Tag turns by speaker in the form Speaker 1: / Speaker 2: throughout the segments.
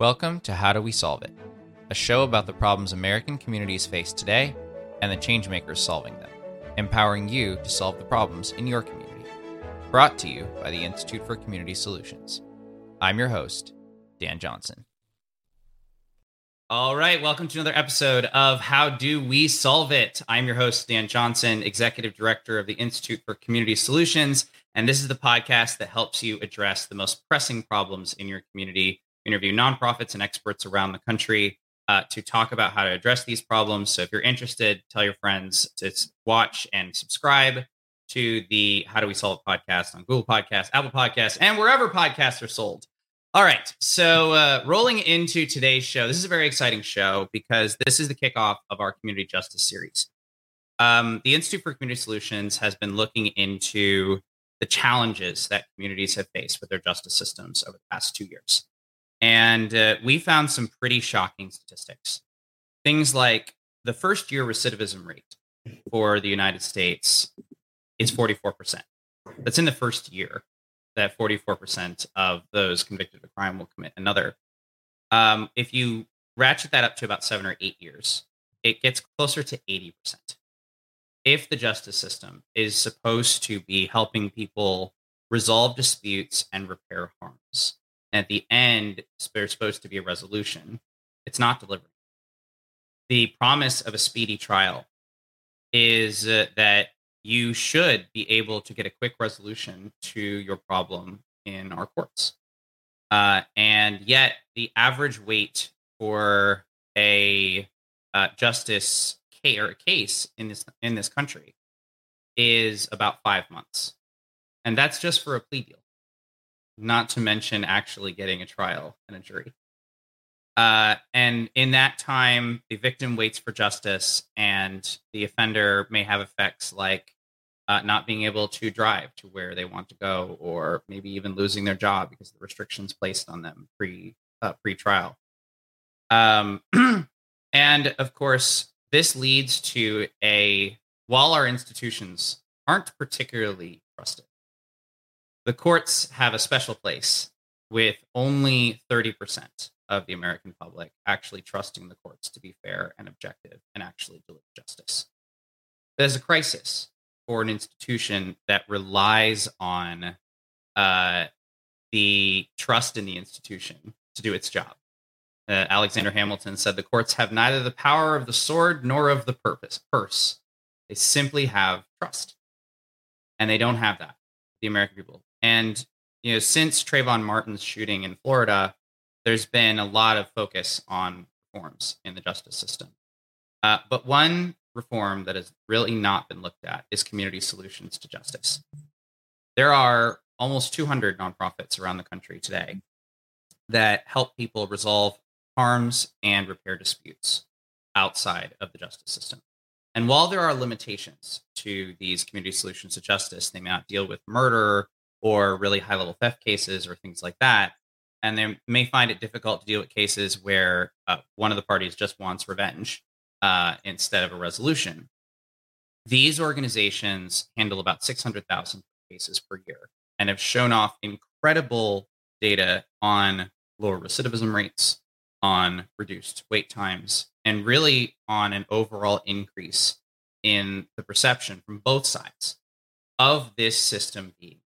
Speaker 1: Welcome to How Do We Solve It, a show about the problems American communities face today and the changemakers solving them, empowering you to solve the problems in your community. Brought to you by the Institute for Community Solutions. I'm your host, Dan Johnson. All right, welcome to another episode of How Do We Solve It? I'm your host, Dan Johnson, Executive Director of the Institute for Community Solutions. And this is the podcast that helps you address the most pressing problems in your community, interview nonprofits and experts around the country uh, to talk about how to address these problems. So if you're interested, tell your friends to watch and subscribe to the How Do We Solve podcast on Google Podcasts, Apple Podcasts, and wherever podcasts are sold. All right. So, uh, rolling into today's show, this is a very exciting show because this is the kickoff of our community justice series. Um, the Institute for Community Solutions has been looking into the challenges that communities have faced with their justice systems over the past two years. And uh, we found some pretty shocking statistics. Things like the first year recidivism rate for the United States is 44%. That's in the first year that 44% of those convicted of a crime will commit another. Um, if you ratchet that up to about seven or eight years, it gets closer to 80%. If the justice system is supposed to be helping people resolve disputes and repair harms, at the end, there's supposed to be a resolution, it's not delivering. The promise of a speedy trial is uh, that you should be able to get a quick resolution to your problem in our courts. Uh, and yet, the average wait for a uh, justice case, or case in this in this country is about five months, and that's just for a plea deal, not to mention actually getting a trial and a jury. Uh, and in that time, the victim waits for justice, and the offender may have effects like uh, not being able to drive to where they want to go, or maybe even losing their job because of the restrictions placed on them pre uh, pre trial. Um, and of course, this leads to a while our institutions aren't particularly trusted, the courts have a special place with only 30% of the American public actually trusting the courts to be fair and objective and actually deliver justice. There's a crisis for an institution that relies on uh, the trust in the institution to do its job. Uh, Alexander Hamilton said the courts have neither the power of the sword nor of the purpose purse. They simply have trust, and they don't have that. The American people, and you know, since Trayvon Martin's shooting in Florida, there's been a lot of focus on reforms in the justice system. Uh, but one reform that has really not been looked at is community solutions to justice. There are almost 200 nonprofits around the country today that help people resolve harms and repair disputes outside of the justice system. And while there are limitations to these community solutions to justice, they may not deal with murder or really high level theft cases or things like that. And they may find it difficult to deal with cases where uh, one of the parties just wants revenge uh, instead of a resolution. These organizations handle about 600,000 cases per year and have shown off incredible data on lower recidivism rates, on reduced wait times, and really on an overall increase in the perception from both sides of this system being.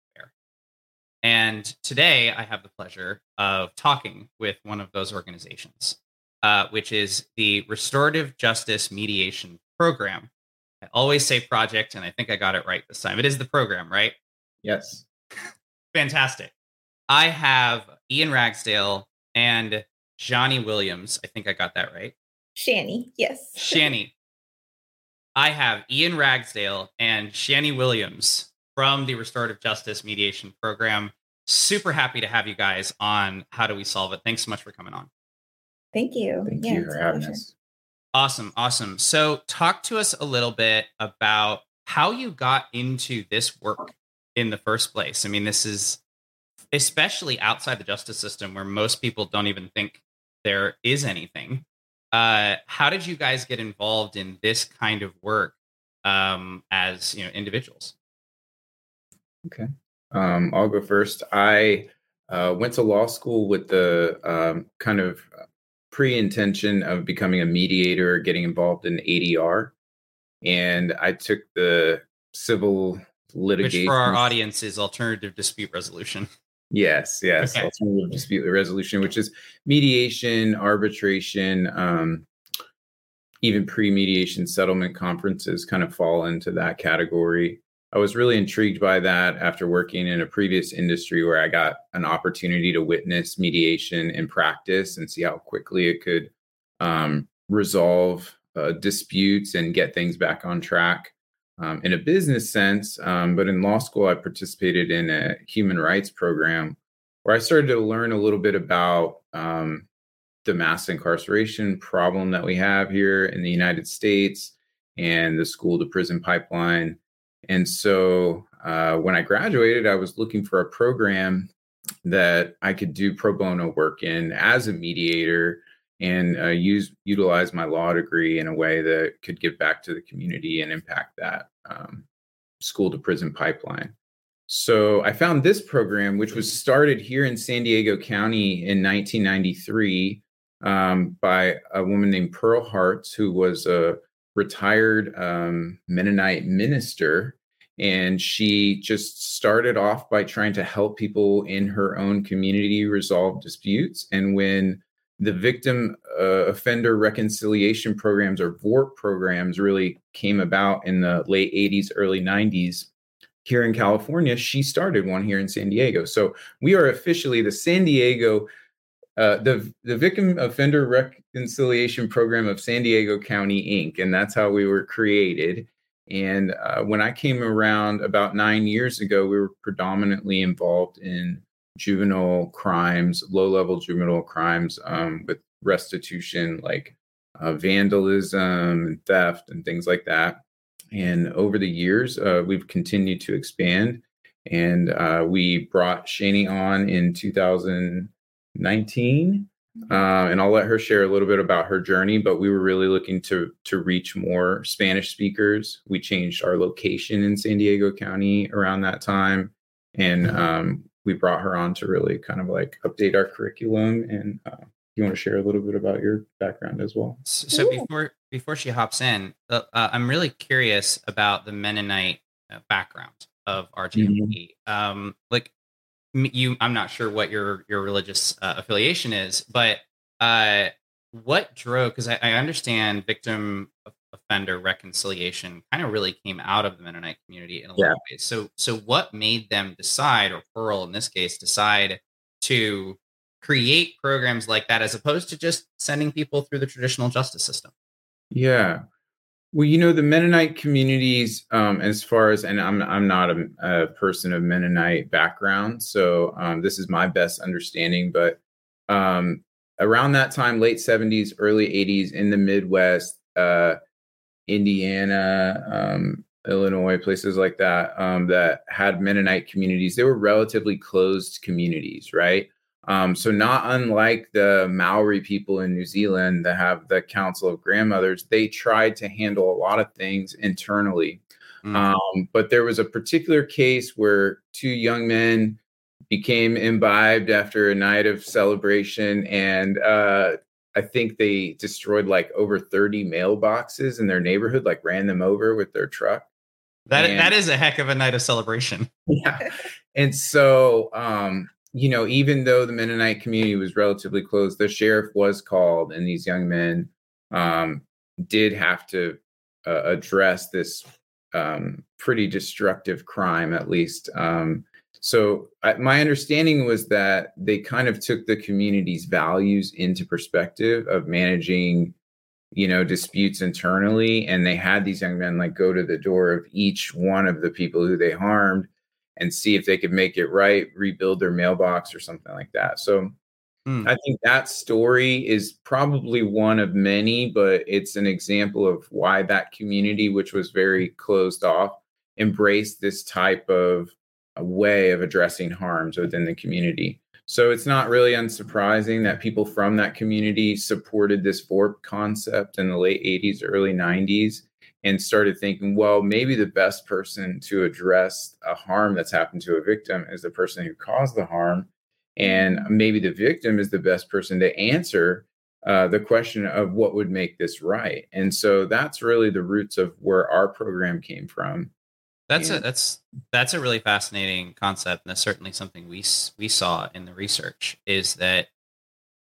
Speaker 1: And today I have the pleasure of talking with one of those organizations uh, which is the Restorative Justice Mediation Program. I always say project, and I think I got it right this time. It is the program, right?
Speaker 2: Yes.
Speaker 1: Fantastic. I have Ian Ragsdale and Johnny Williams. I think I got that right.
Speaker 3: Xiani, yes.
Speaker 1: Xiani. I have Ian Ragsdale and Xiani Williams from the Restorative Justice Mediation Program. Super happy to have you guys on How Do We Solve It? Thanks so much for coming on.
Speaker 3: Thank you.
Speaker 2: Thank yeah, you for having us.
Speaker 1: Awesome. Awesome. So, talk to us a little bit about how you got into this work in the first place. I mean, this is especially outside the justice system where most people don't even think there is anything. Uh, how did you guys get involved in this kind of work um, as you know individuals?
Speaker 2: Okay, um, I'll go first. I uh, went to law school with the um, kind of pre-intention of becoming a mediator, getting involved in ADR, and I took the civil litigation.
Speaker 1: Which for our audience is alternative dispute resolution.
Speaker 2: Yes, yes,
Speaker 1: Okay.
Speaker 2: alternative dispute resolution, which is mediation, arbitration, um, even pre-mediation settlement conferences kind of fall into that category. I was really intrigued by that after working in a previous industry where I got an opportunity to witness mediation in practice and see how quickly it could um, resolve uh, disputes and get things back on track um, in a business sense. Um, but in law school, I participated in a human rights program where I started to learn a little bit about um, the mass incarceration problem that we have here in the United States and the school to prison pipeline. And so uh, when I graduated, I was looking for a program that I could do pro bono work in as a mediator and uh, use utilize my law degree in a way that could give back to the community and impact that um, school to prison pipeline. So I found this program, which was started here in San Diego County in 1993 um, by a woman named Pearl Hartz, who was a retired um, Mennonite minister. And she just started off by trying to help people in her own community resolve disputes. And when the victim uh, offender reconciliation programs or VORP programs really came about in the late 80s, early 90s here in California, she started one here in San Diego. So we are officially the San Diego uh, the the Victim Offender Reconciliation Program of San Diego County Inc. And that's how we were created. And uh, when I came around about nine years ago, we were predominantly involved in juvenile crimes, low level juvenile crimes um, with restitution, like uh, vandalism and theft and things like that. And over the years, uh, we've continued to expand. And uh, we brought Xiani on in 2000. 19 uh, and I'll let her share a little bit about her journey. But we were really looking to to reach more Spanish speakers. We changed our location in San Diego County around that time, and um, we brought her on to really kind of like update our curriculum. And uh, you want to share a little bit about your background as well?
Speaker 1: So, so
Speaker 3: Yeah.
Speaker 1: before before she hops in, uh, uh, I'm really curious about the Mennonite uh, background of RJMP. Um, like m- you, I'm not sure what your your religious uh, affiliation is, but uh, what drove? Because I, I understand victim offender reconciliation kind of really came out of the Mennonite community in a lot of ways. So, so what made them decide, or Pearl in this case, decide to create programs like that as opposed to just sending people through the traditional justice system?
Speaker 2: Yeah. Well, you know, the Mennonite communities, um, as far as, and I'm I'm not a, a person of Mennonite background, so um, this is my best understanding. But um, around that time, late 70s, early 80s, in the Midwest, uh, Indiana, um, Illinois, places like that, um, that had Mennonite communities, they were relatively closed communities, right? Um, so not unlike the Maori people in New Zealand that have the Council of Grandmothers, they tried to handle a lot of things internally.
Speaker 1: Mm.
Speaker 2: Um, but there was a particular case where two young men became imbibed after a night of celebration, and uh, I think they destroyed like over 30 mailboxes in their neighborhood, like ran them over with their truck.
Speaker 1: That
Speaker 2: And-
Speaker 1: that is a heck of a night of celebration.
Speaker 2: Yeah. And so, um, you know, even though the Mennonite community was relatively closed, the sheriff was called, and these young men um, did have to uh, address this um, pretty destructive crime, at least. Um, so, I, my understanding was that they kind of took the community's values into perspective of managing you know disputes internally and they had these young men like go to the door of each one of the people who they harmed and see if they could make it right rebuild their mailbox or something like that. So
Speaker 1: Hmm.
Speaker 2: i think that story is probably one of many but it's an example of why that community which was very closed off embraced this type of a way of addressing harms within the community. So it's not really unsurprising that people from that community supported this VORP concept in the late 80s, early 90s, and started thinking, well, maybe the best person to address a harm that's happened to a victim is the person who caused the harm. and maybe the victim is the best person to answer uh, the question of what would make this right. And so that's really the roots of where our program came from.
Speaker 1: That's
Speaker 2: and,
Speaker 1: a that's that's a really fascinating concept, and that's certainly something we we saw in the research. Is that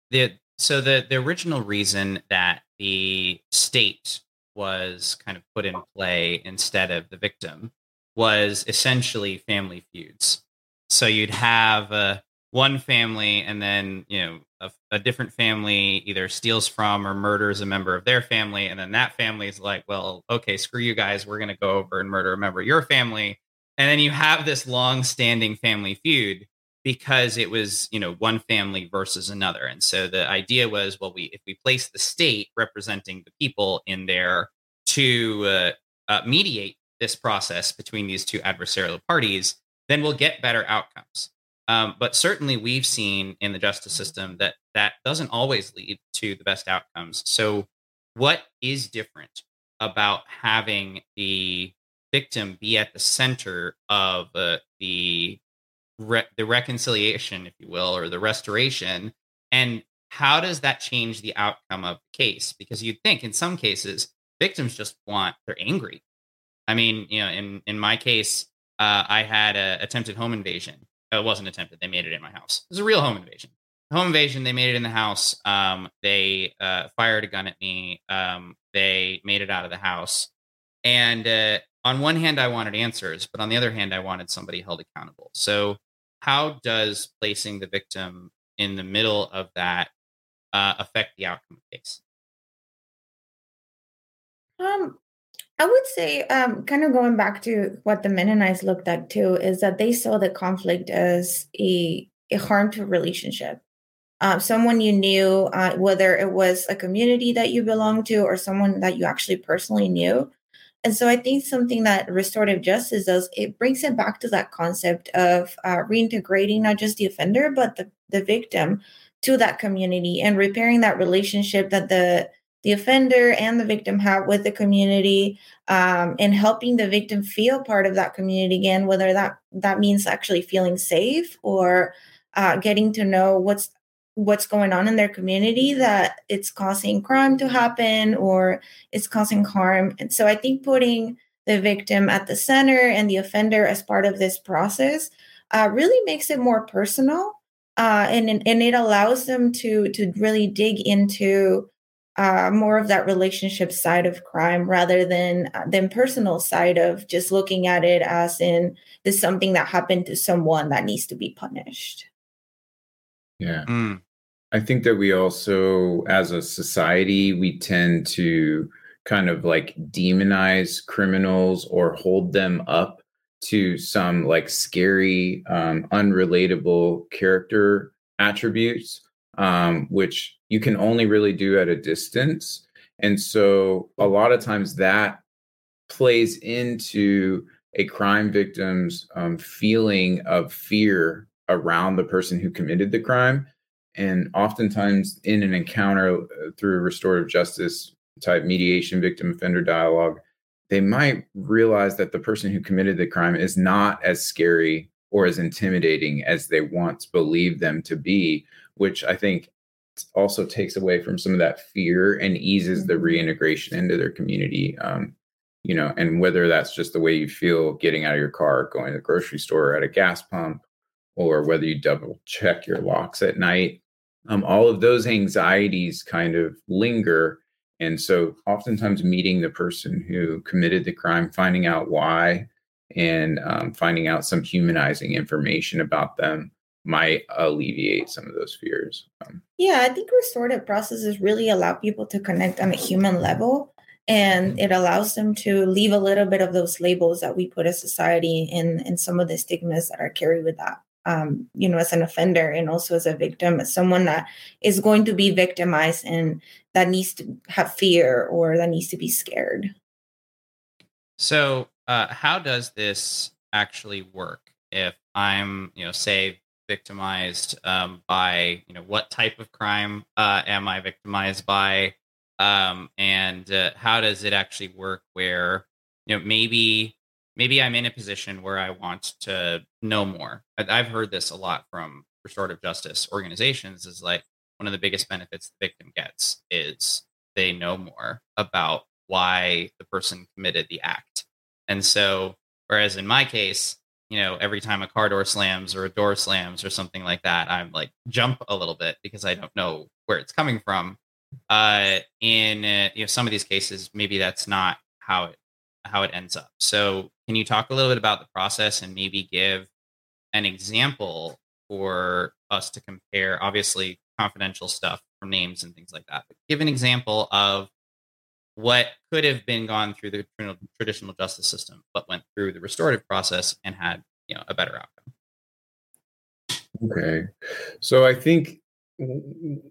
Speaker 1: the so the the original reason that the state was kind of put in play instead of the victim was essentially family feuds. So you'd have uh, one family, and then you know a, a, different family either steals from or murders a member of their family, and then that family is like, "Well, okay, screw you guys, we're going to go over and murder a member of your family," and then you have this long-standing family feud because it was you know one family versus another. And so the idea was well we if we place the state representing the people in there to uh, uh, mediate this process between these two adversarial parties then we'll get better outcomes. Um, but certainly we've seen in the justice system that that doesn't always lead to the best outcomes. So what is different about having the victim be at the center of uh, the re- the reconciliation, if you will, or the restoration, and how does that change the outcome of the case? Because you'd think in some cases victims just want they're angry. I mean, you know, in in my case, uh, I had a attempted home invasion. it wasn't attempted; they made it in my house. It was a real home invasion. Home invasion. They made it in the house. Um, they uh, fired a gun at me. Um, they made it out of the house, and uh, on one hand, I wanted answers, but on the other hand, I wanted somebody held accountable. So, how does placing the victim in the middle of that uh, affect the outcome of the case?
Speaker 3: Um, I would say, um, kind of going back to what the Mennonites looked at too, is that they saw the conflict as a a harm to relationship. Um, someone you knew, uh, whether it was a community that you belonged to or someone that you actually personally knew, and so I think something that restorative justice does, it brings it back to that concept of uh, reintegrating not just the offender, but the, the victim to that community and repairing that relationship that the the offender and the victim have with the community um, and helping the victim feel part of that community again whether that that means actually feeling safe or uh, getting to know what's what's going on in their community that it's causing crime to happen or it's causing harm. And so I think putting the victim at the center and the offender as part of this process uh, really makes it more personal. Uh, and, and it allows them to to really dig into uh, more of that relationship side of crime rather than uh, than personal side of just looking at it as in this something that happened to someone that needs to be punished.
Speaker 2: Yeah. Mm. I think that we also, as a society, we tend to kind of like demonize criminals or hold them up to some like scary, um, unrelatable character attributes, um, which you can only really do at a distance. And so a lot of times that plays into a crime victim's um, feeling of fear around the person who committed the crime. And oftentimes, in an encounter uh, through restorative justice type mediation, victim offender dialogue, they might realize that the person who committed the crime is not as scary or as intimidating as they once believed them to be, which I think also takes away from some of that fear and eases the mm-hmm. reintegration into their community. Um, you know, and whether that's just the way you feel getting out of your car, going to the grocery store, at a gas pump, or whether you double check your locks at night. Um, all of those anxieties kind of linger. And so, oftentimes, meeting the person who committed the crime, finding out why, and um, finding out some humanizing information about them might alleviate some of those fears. Um,
Speaker 3: yeah, I think restorative processes really allow people to connect on a human level and mm-hmm. it allows them to leave a little bit of those labels that we put as society and, and some of the stigmas that are carried with that um, you know, as an offender and also as a victim, as someone that is going to be victimized and that needs to have fear or that needs to be scared.
Speaker 1: So, uh, how does this actually work? If I'm, you know, say victimized um, by, you know, what type of crime uh, am I victimized by? Um, and uh, how does it actually work where, you know, maybe maybe I'm in a position where I want to know more. I've heard this a lot from restorative justice organizations is like one of the biggest benefits the victim gets is they know more about why the person committed the act. And so, whereas in my case, you know, every time a car door slams or a door slams or something like that, I'm like jump a little bit because I don't know where it's coming from. Uh, in uh, you know some of these cases, maybe that's not how it how it ends up. So, can you talk a little bit about the process and maybe give an example for us to compare? Obviously, confidential stuff from names and things like that. But give an example of what could have been gone through the traditional justice system, but went through the restorative process and had you know a better outcome.
Speaker 2: Okay, so I think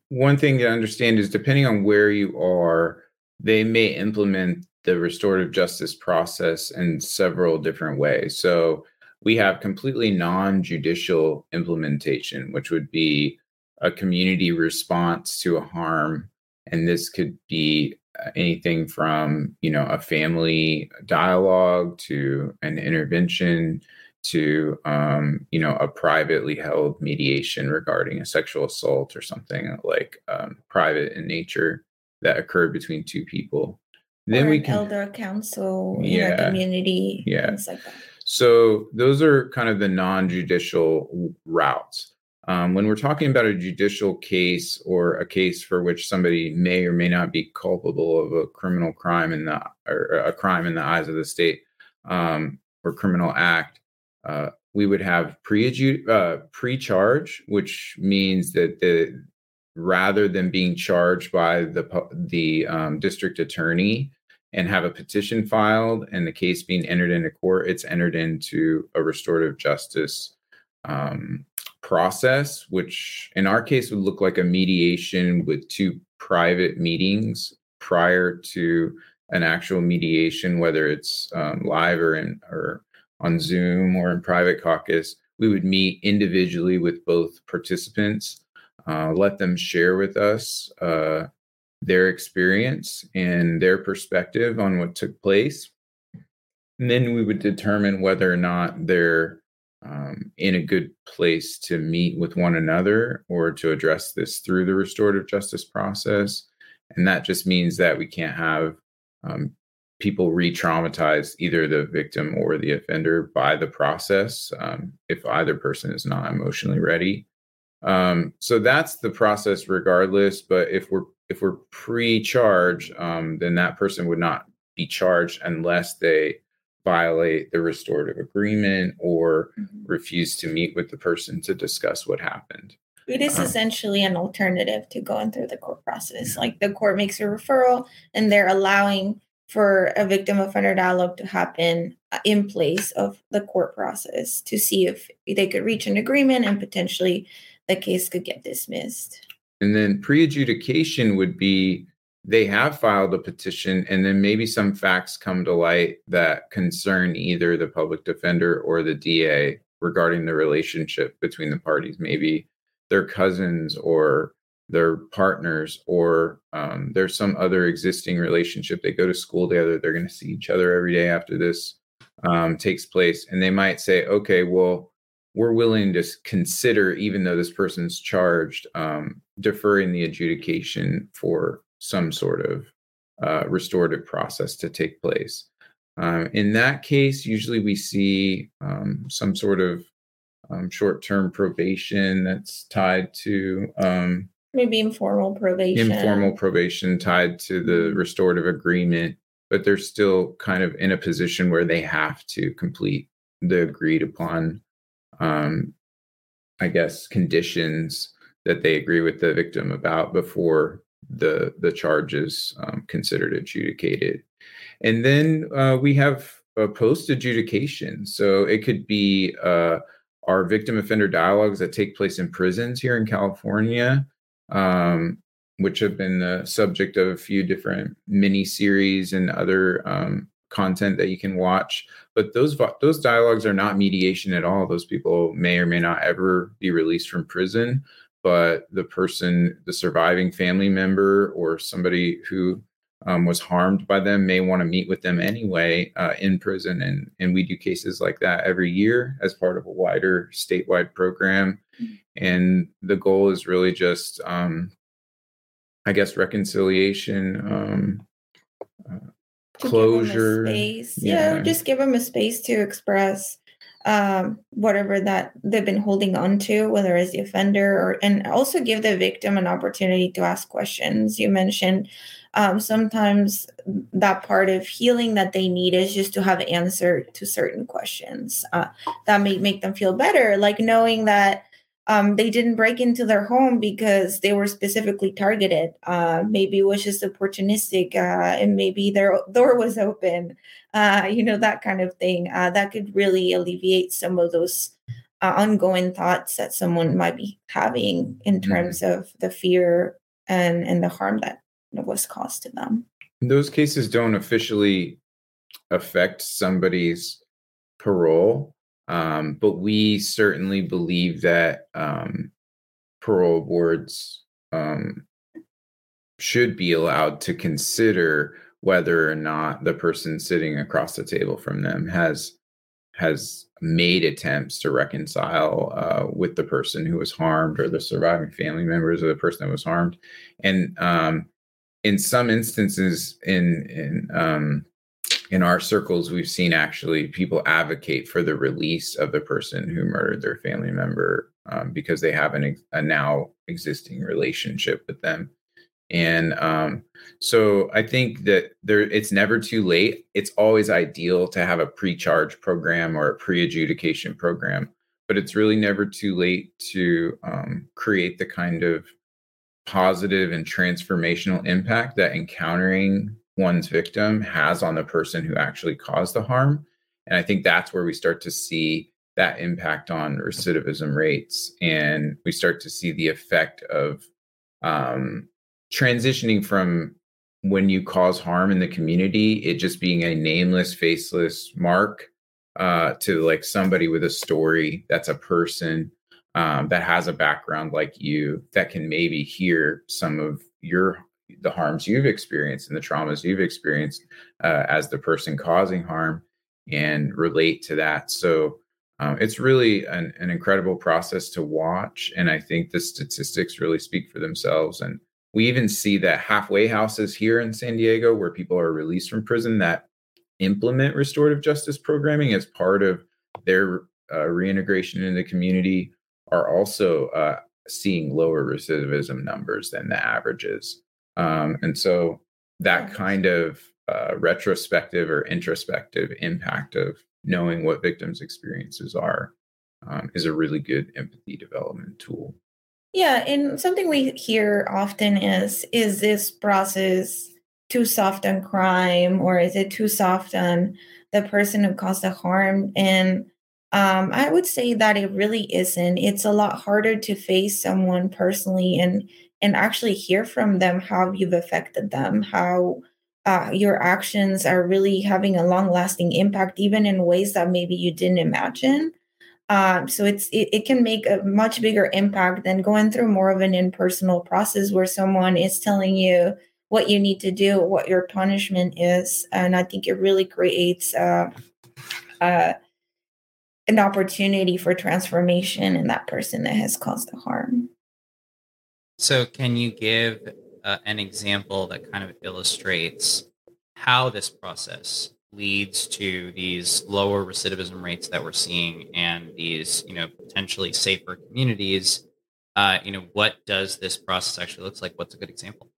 Speaker 2: one thing to understand is depending on where you are, they may implement the restorative justice process in several different ways. So we have completely non-judicial implementation, which would be a community response to a harm, and this could be uh, anything from you know a family dialogue to an intervention to um, you know a privately held mediation regarding a sexual assault or something like um, private in nature that occurred between two people
Speaker 3: then we can elder council yeah, in our community yeah. things like that.
Speaker 2: So those are kind of the non-judicial routes. Um, when we're talking about a judicial case or a case for which somebody may or may not be culpable of a criminal crime in the or a crime in the eyes of the state um, or criminal act, uh, we would have pre uh, pre-charge, which means that the rather than being charged by the the um, district attorney and have a petition filed and the case being entered into court, it's entered into a restorative justice um, process, which in our case would look like a mediation with two private meetings prior to an actual mediation, whether it's um, live or in or on Zoom or in private caucus. We would meet individually with both participants, uh, let them share with us uh, their experience and their perspective on what took place. And then we would determine whether or not they're um, in a good place to meet with one another or to address this through the restorative justice process. And that just means that we can't have um, people re traumatize either the victim or the offender by the process um, if either person is not emotionally ready. Um, so that's the process regardless. But if we're if we're pre-charged, um, then that person would not be charged unless they violate the restorative agreement or mm-hmm. refuse to meet with the person to discuss what happened.
Speaker 3: It is um, essentially an alternative to going through the court process. Like the court makes a referral and they're allowing for a victim offender dialogue to happen uh, in place of the court process to see if they could reach an agreement and potentially the case could get dismissed.
Speaker 2: And then pre adjudication would be they have filed a petition and then maybe some facts come to light that concern either the public defender or the DA regarding the relationship between the parties maybe their cousins or their partners or um, there's some other existing relationship they go to school together they're going to see each other every day after this um, takes place and they might say okay well we're willing to consider even though this person's charged um, deferring the adjudication for some sort of uh, restorative process to take place. Um, in that case, usually we see um, some sort of um, short term probation that's tied to um,
Speaker 3: maybe informal probation.
Speaker 2: Informal probation tied to the mm-hmm. restorative agreement, but they're still kind of in a position where they have to complete the agreed upon, um, I guess, conditions that they agree with the victim about before the the charges um, considered adjudicated. And then uh, we have a post adjudication. So it could be uh, our victim offender dialogues that take place in prisons here in California, um, which have been the subject of a few different mini series and other um, content that you can watch. But those those dialogues are not mediation at all. Those people may or may not ever be released from prison but the person, the surviving family member or somebody who um, was harmed by them may want to meet with them anyway uh, in prison. And, and we do cases like that every year as part of a wider statewide program. mm-hmm. and the goal is really just um i guess reconciliation um uh, closure
Speaker 3: space yeah. yeah just give them a space to express um, whatever that they've been holding on to, whether it's the offender or, and also give the victim an opportunity to ask questions. You mentioned um, sometimes that part of healing that they need is just to have answer to certain questions uh, that may make them feel better, like knowing that um, they didn't break into their home because they were specifically targeted. Uh, maybe it was just opportunistic, uh, and maybe their door was open. Uh, you know that kind of thing. Uh, that could really alleviate some of those uh, ongoing thoughts that someone might be having in mm-hmm. terms mm-hmm. of the fear and and the harm that was caused to them.
Speaker 2: Those cases don't officially affect somebody's parole um, but we certainly believe that um, parole boards um, should be allowed to consider whether or not the person sitting across the table from them has has made attempts to reconcile uh, with the person who was harmed or the surviving family members of the person that was harmed. And um, in some instances in in um, in our circles, we've seen actually people advocate for the release of the person who murdered their family member um, because they have an, a now existing relationship with them. And um, so I think that there, it's never too late. It's always ideal to have a pre-charge program or a pre-adjudication program, but it's really never too late to um, create the kind of positive and transformational impact that encountering one's victim has on the person who actually caused the harm. And I think that's where we start to see that impact on recidivism rates. And we start to see the effect of um, transitioning from when you cause harm in the community, it just being a nameless, faceless mark uh, to like somebody with a story that's a person um, that has a background like you that can maybe hear some of your the harms you've experienced and the traumas you've experienced uh, as the person causing harm and relate to that. So um, it's really an, an, incredible process to watch. And I think the statistics really speak for themselves. And we even see that halfway houses here in San Diego, where people are released from prison, that implement restorative justice programming as part of their uh, reintegration in the community, are also uh, seeing lower recidivism numbers than the averages. Um, and so that kind of uh, retrospective or introspective impact of knowing what victims' experiences are um, is a really good empathy development tool.
Speaker 3: Yeah, and something we hear often is is this process too soft on crime or is it too soft on the person who caused the harm? And um, I would say that it really isn't. It's a lot harder to face someone personally and and actually hear from them how you've affected them, how uh, your actions are really having a long lasting impact, even in ways that maybe you didn't imagine. Um, so it's it, it, can make a much bigger impact than going through more of an impersonal process where someone is telling you what you need to do, what your punishment is, and I think it really creates uh, uh, an opportunity for transformation in that person that has caused the harm.
Speaker 1: So, can you give uh, an example that kind of illustrates how this process leads to these lower recidivism rates that we're seeing and these, you know, potentially safer communities? Uh, you know, what does this process actually looks like? What's a good example?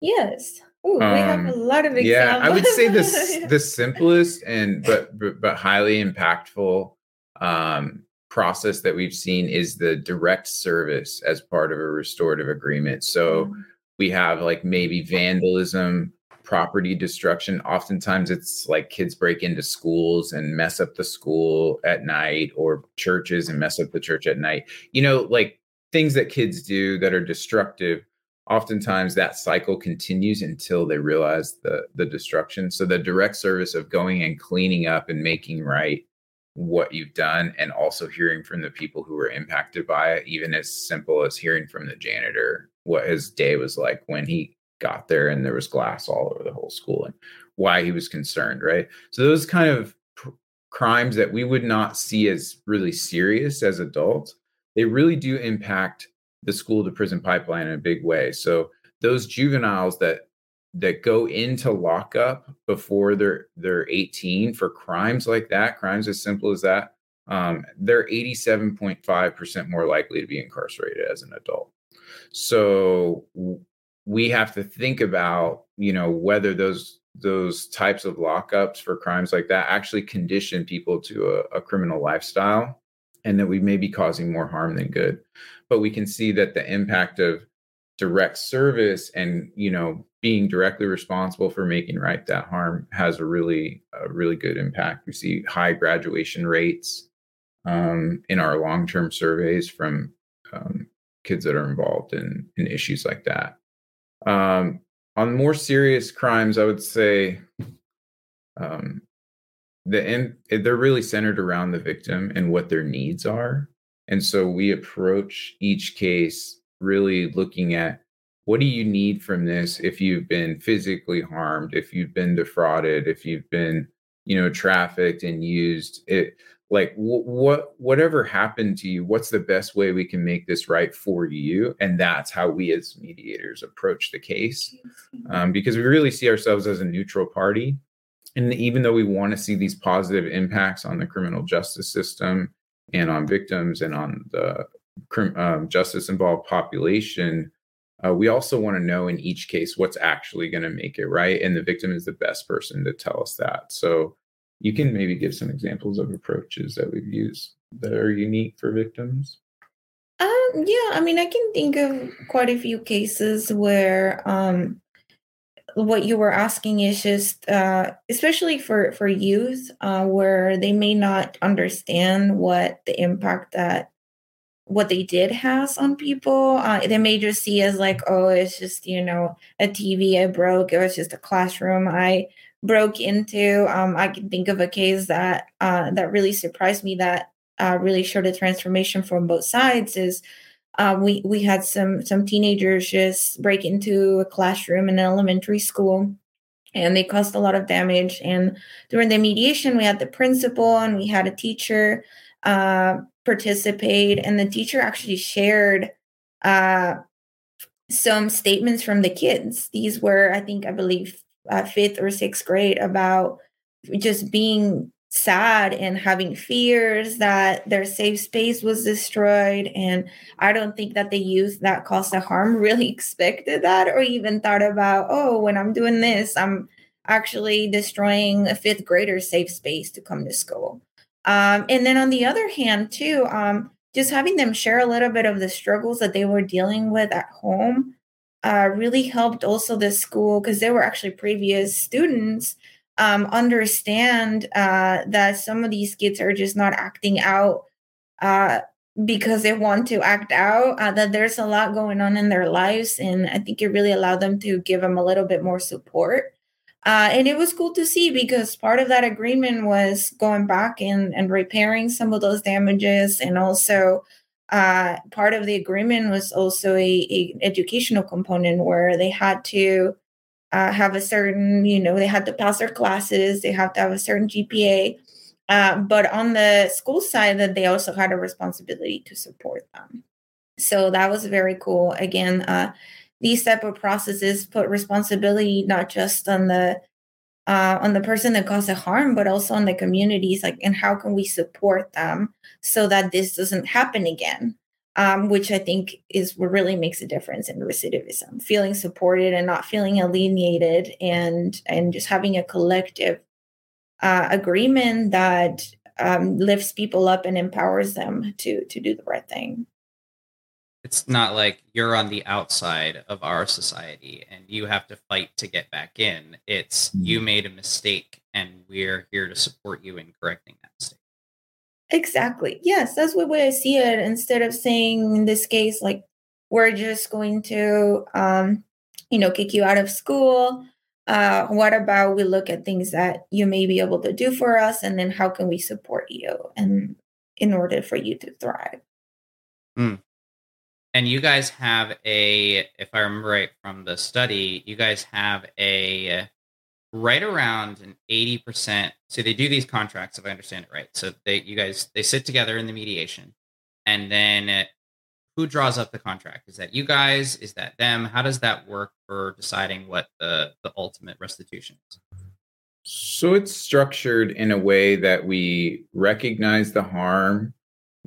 Speaker 3: Yes. Ooh, um, we have a um, lot of examples.
Speaker 2: Yeah, I would say the the simplest and but but, but highly impactful um, process that we've seen is the direct service as part of a restorative agreement. So mm-hmm. we have like maybe vandalism, property destruction. Oftentimes it's like kids break into schools and mess up the school at night or churches and mess up the church at night. You know, like things that kids do that are destructive. Oftentimes that cycle continues until they realize the the destruction. So the direct service of going and cleaning up and making right what you've done and also hearing from the people who were impacted by it, even as simple as hearing from the janitor what his day was like when he got there and there was glass all over the whole school and why he was concerned, right? So those kind of pr- crimes that we would not see as really serious as adults, they really do impact the school to prison pipeline in a big way. So those juveniles that that go into lockup before they're they're 18 for crimes like that, crimes as simple as that, um, they're 87.5% more likely to be incarcerated as an adult. So we have to think about, you know, whether those those types of lockups for crimes like that actually condition people to a, a criminal lifestyle and that we may be causing more harm than good. But we can see that the impact of direct service and you know being directly responsible for making right that harm has a really a really good impact we see high graduation rates um, in our long-term surveys from um, kids that are involved in in issues like that. Um, on more serious crimes, I would say um, the end, they're really centered around the victim and what their needs are, and so we approach each case really looking at what do you need from this if you've been physically harmed, if you've been defrauded, if you've been you know trafficked and used it? Like what whatever happened to you what's the best way we can make this right for you? And that's how we as mediators approach the case um, because we really see ourselves as a neutral party. And even though we want to see these positive impacts on the criminal justice system and on victims and on the um, justice involved population uh, we also want to know in each case what's actually going to make it right and the victim is the best person to tell us that so you can maybe give some examples of approaches that we've used that are unique for victims.
Speaker 3: Um, yeah, I mean, I can think of quite a few cases where um, what you were asking is just, uh, especially for for youth, uh, where they may not understand what the impact that what they did has on people. Uh, they may just see as like, oh, it's just you know a TV I broke, it was just a classroom I broke into. Um, I can think of a case that uh, that really surprised me that uh, really showed a transformation from both sides. Is uh, we we had some some teenagers just break into a classroom in an elementary school, and they caused a lot of damage. And during the mediation, we had the principal and we had a teacher uh, participate, and the teacher actually shared uh, some statements from the kids. These were, I think, I believe, uh, fifth or sixth grade about just being sad and having fears that their safe space was destroyed. And I don't think that the youth that caused the harm really expected that or even thought about, oh, when I'm doing this, I'm actually destroying a fifth grader's safe space to come to school. Um, and then on the other hand, too, um, just having them share a little bit of the struggles that they were dealing with at home uh, really helped also the school because they were actually previous students um, understand uh, that some of these kids are just not acting out uh, because they want to act out, uh, that there's a lot going on in their lives. And I think it really allowed them to give them a little bit more support. Uh, and it was cool to see because part of that agreement was going back and, and repairing some of those damages and also uh, part of the agreement was also a, a, educational component where they had to uh, have a certain, you know, they had to pass their classes, they have to have a certain GPA. Uh, but on the school side, that they also had a responsibility to support them. So that was very cool. Again, uh, these type of processes put responsibility not just on the uh, on the person that caused the harm, but also on the communities. Like, and how can we support them so that this doesn't happen again? Um, which I think is what really makes a difference in recidivism. Feeling supported and not feeling alienated, and and just having a collective uh, agreement that um, lifts people up and empowers them to to do the right thing
Speaker 1: it's not like you're on the outside of our society and you have to fight to get back in. It's mm-hmm. you made a mistake and we're here to support you in correcting that mistake.
Speaker 3: Exactly. Yes, that's the way I see it. Instead of saying in this case, like we're just going to, um, you know, kick you out of school. Uh, what about we look at things that you may be able to do for us, and then how can we support you and in order for you to thrive?
Speaker 1: Mm and you guys have a if i remember right from the study you guys have a right around an 80% so they do these contracts if i understand it right so they you guys they sit together in the mediation and then uh, who draws up the contract? Is that you guys? Is that them? How does that work for deciding what the the ultimate restitution is?
Speaker 2: So it's structured in a way that we recognize the harm,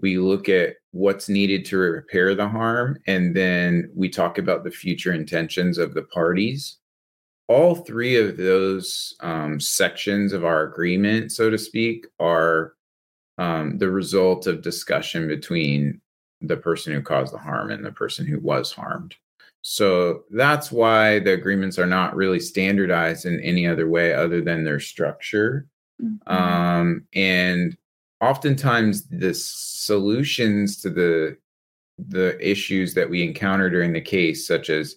Speaker 2: we look at what's needed to repair the harm, and then we talk about the future intentions of the parties. All three of those um, sections of our agreement, so to speak, are um, the result of discussion between the person who caused the harm and the person who was harmed. So that's why the agreements are not really standardized in any other way other than their structure. Mm-hmm. Um, and oftentimes the solutions to the the issues that we encounter during the case, such as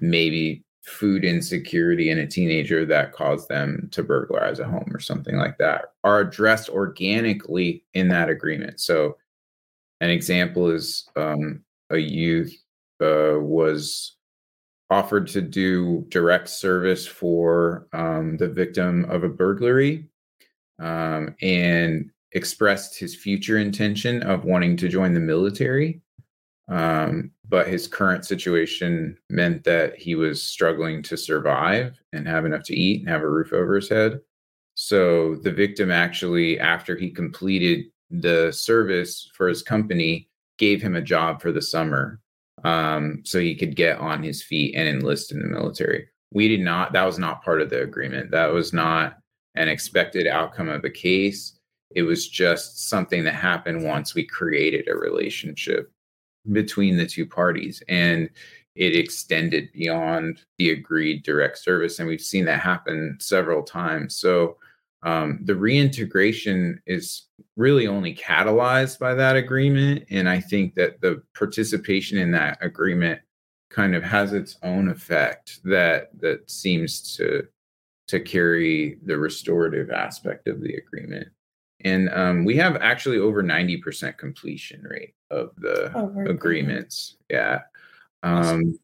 Speaker 2: maybe food insecurity in a teenager that caused them to burglarize a home or something like that, are addressed organically in that agreement. So an example is um, a youth uh, was offered to do direct service for um, the victim of a burglary um, and expressed his future intention of wanting to join the military. Um, but his current situation meant that he was struggling to survive and have enough to eat and have a roof over his head. So the victim actually, after he completed the service for his company gave him a job for the summer um, so he could get on his feet and enlist in the military. We did not, that was not part of the agreement. That was not an expected outcome of the case. It was just something that happened once we created a relationship between the two parties. And it extended beyond the agreed direct service. And we've seen that happen several times. So um, the reintegration is really only catalyzed by that agreement. And I think that the participation in that agreement kind of has its own effect that that seems to to carry the restorative aspect of the agreement. And um, we have actually over 90% completion rate of the oh, agreements. Yeah. Um,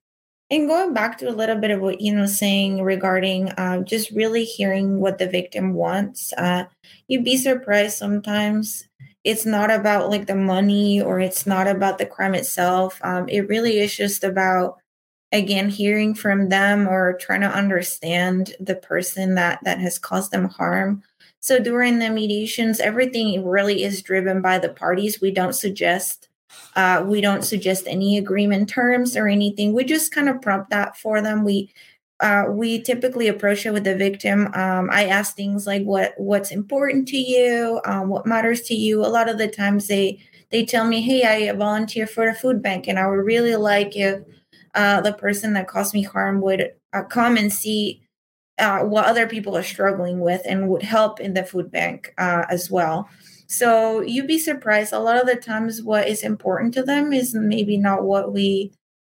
Speaker 3: and going back to a little bit of what you know saying regarding uh, just really hearing what the victim wants, uh, you'd be surprised sometimes. It's not about like the money or it's not about the crime itself. Um, it really is just about again hearing from them or trying to understand the person that that has caused them harm. So during the mediations, everything really is driven by the parties. We don't suggest uh, we don't suggest any agreement terms or anything. We just kind of prompt that for them. We uh, we typically approach it with the victim. Um, I ask things like what what's important to you, um, what matters to you. A lot of the times they they tell me, "Hey, I volunteer for the food bank, and I would really like if uh, the person that caused me harm would uh, come and see uh, what other people are struggling with and would help in the food bank uh, as well." So you'd be surprised. A lot of the times, what is important to them is maybe not what we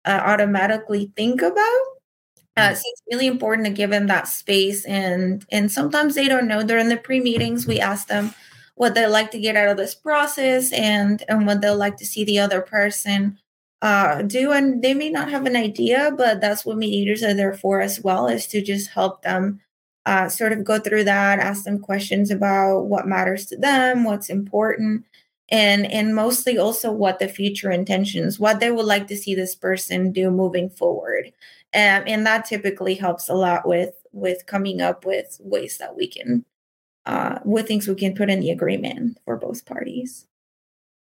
Speaker 3: uh, automatically think about. Uh, mm. so it's really important to give them that space, and and sometimes they don't know. During the pre meetings, we ask them what they like to get out of this process, and and what they'll like to see the other person uh, do, and they may not have an idea, but that's what mediators are there for as well, is to just help them uh, sort of go through that, ask them questions about what matters to them, what's important, and and mostly also what the future intentions, what they would like to see this person do moving forward, um, and that typically helps a lot with with coming up with ways that we can, uh, with things we can put in the agreement for both parties.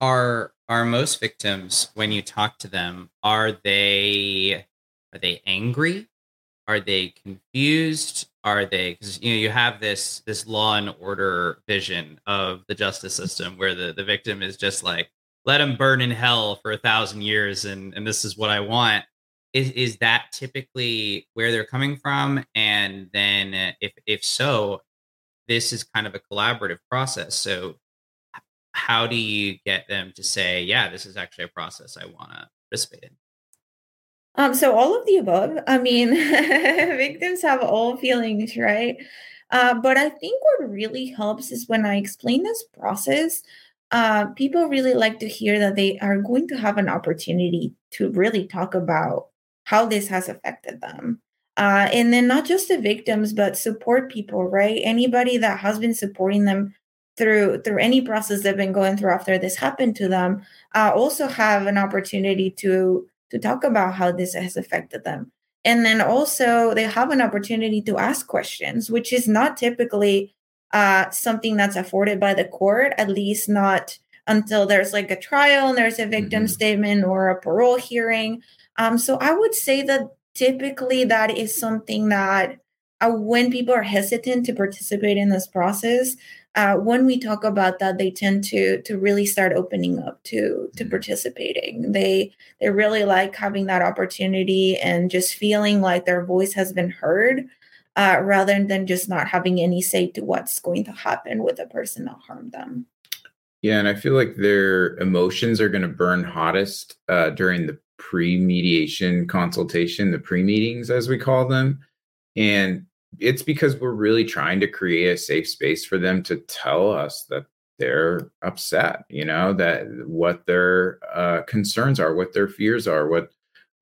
Speaker 1: Are are most victims when you talk to them? Are they are they angry? Are they confused? are they because you know you have this this law and order vision of the justice system where the the victim is just like let him burn in hell for a thousand years and and this is what i want is is that typically where they're coming from and then if if so this is kind of a collaborative process so how do you get them to say yeah this is actually a process i want to participate in
Speaker 3: um, so all of the above. I mean, victims have all feelings, right? Uh, but I think what really helps is when I explain this process, uh, people really like to hear that they are going to have an opportunity to really talk about how this has affected them. Uh, and then not just the victims, but support people, right? Anybody that has been supporting them through through any process they've been going through after this happened to them uh, also have an opportunity to to talk about how this has affected them and then also they have an opportunity to ask questions which is not typically uh, something that's afforded by the court at least not until there's like a trial and there's a victim mm-hmm. statement or a parole hearing um, so i would say that typically that is something that uh, when people are hesitant to participate in this process uh, when we talk about that, they tend to to really start opening up to to mm-hmm. participating. They they really like having that opportunity and just feeling like their voice has been heard, uh, rather than just not having any say to what's going to happen with the person that harmed them.
Speaker 2: Yeah, and I feel like their emotions are going to burn hottest uh, during the pre-mediation consultation, the pre-meetings as we call them, and it's because we're really trying to create a safe space for them to tell us that they're upset you know that what their uh, concerns are what their fears are what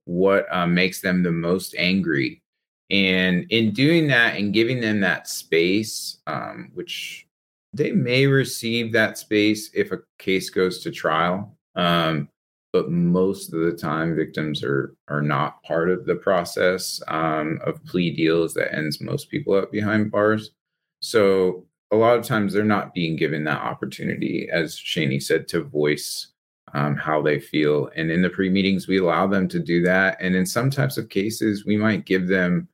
Speaker 2: what uh, makes them the most angry. And in doing that and giving them that space um, which they may receive that space if a case goes to trial um, but most of the time victims are are not part of the process um, of plea deals that ends most people up behind bars. So a lot of times they're not being given that opportunity as Xiani said to voice um, how they feel. And in the pre-meetings we allow them to do that. And in some types of cases we might give them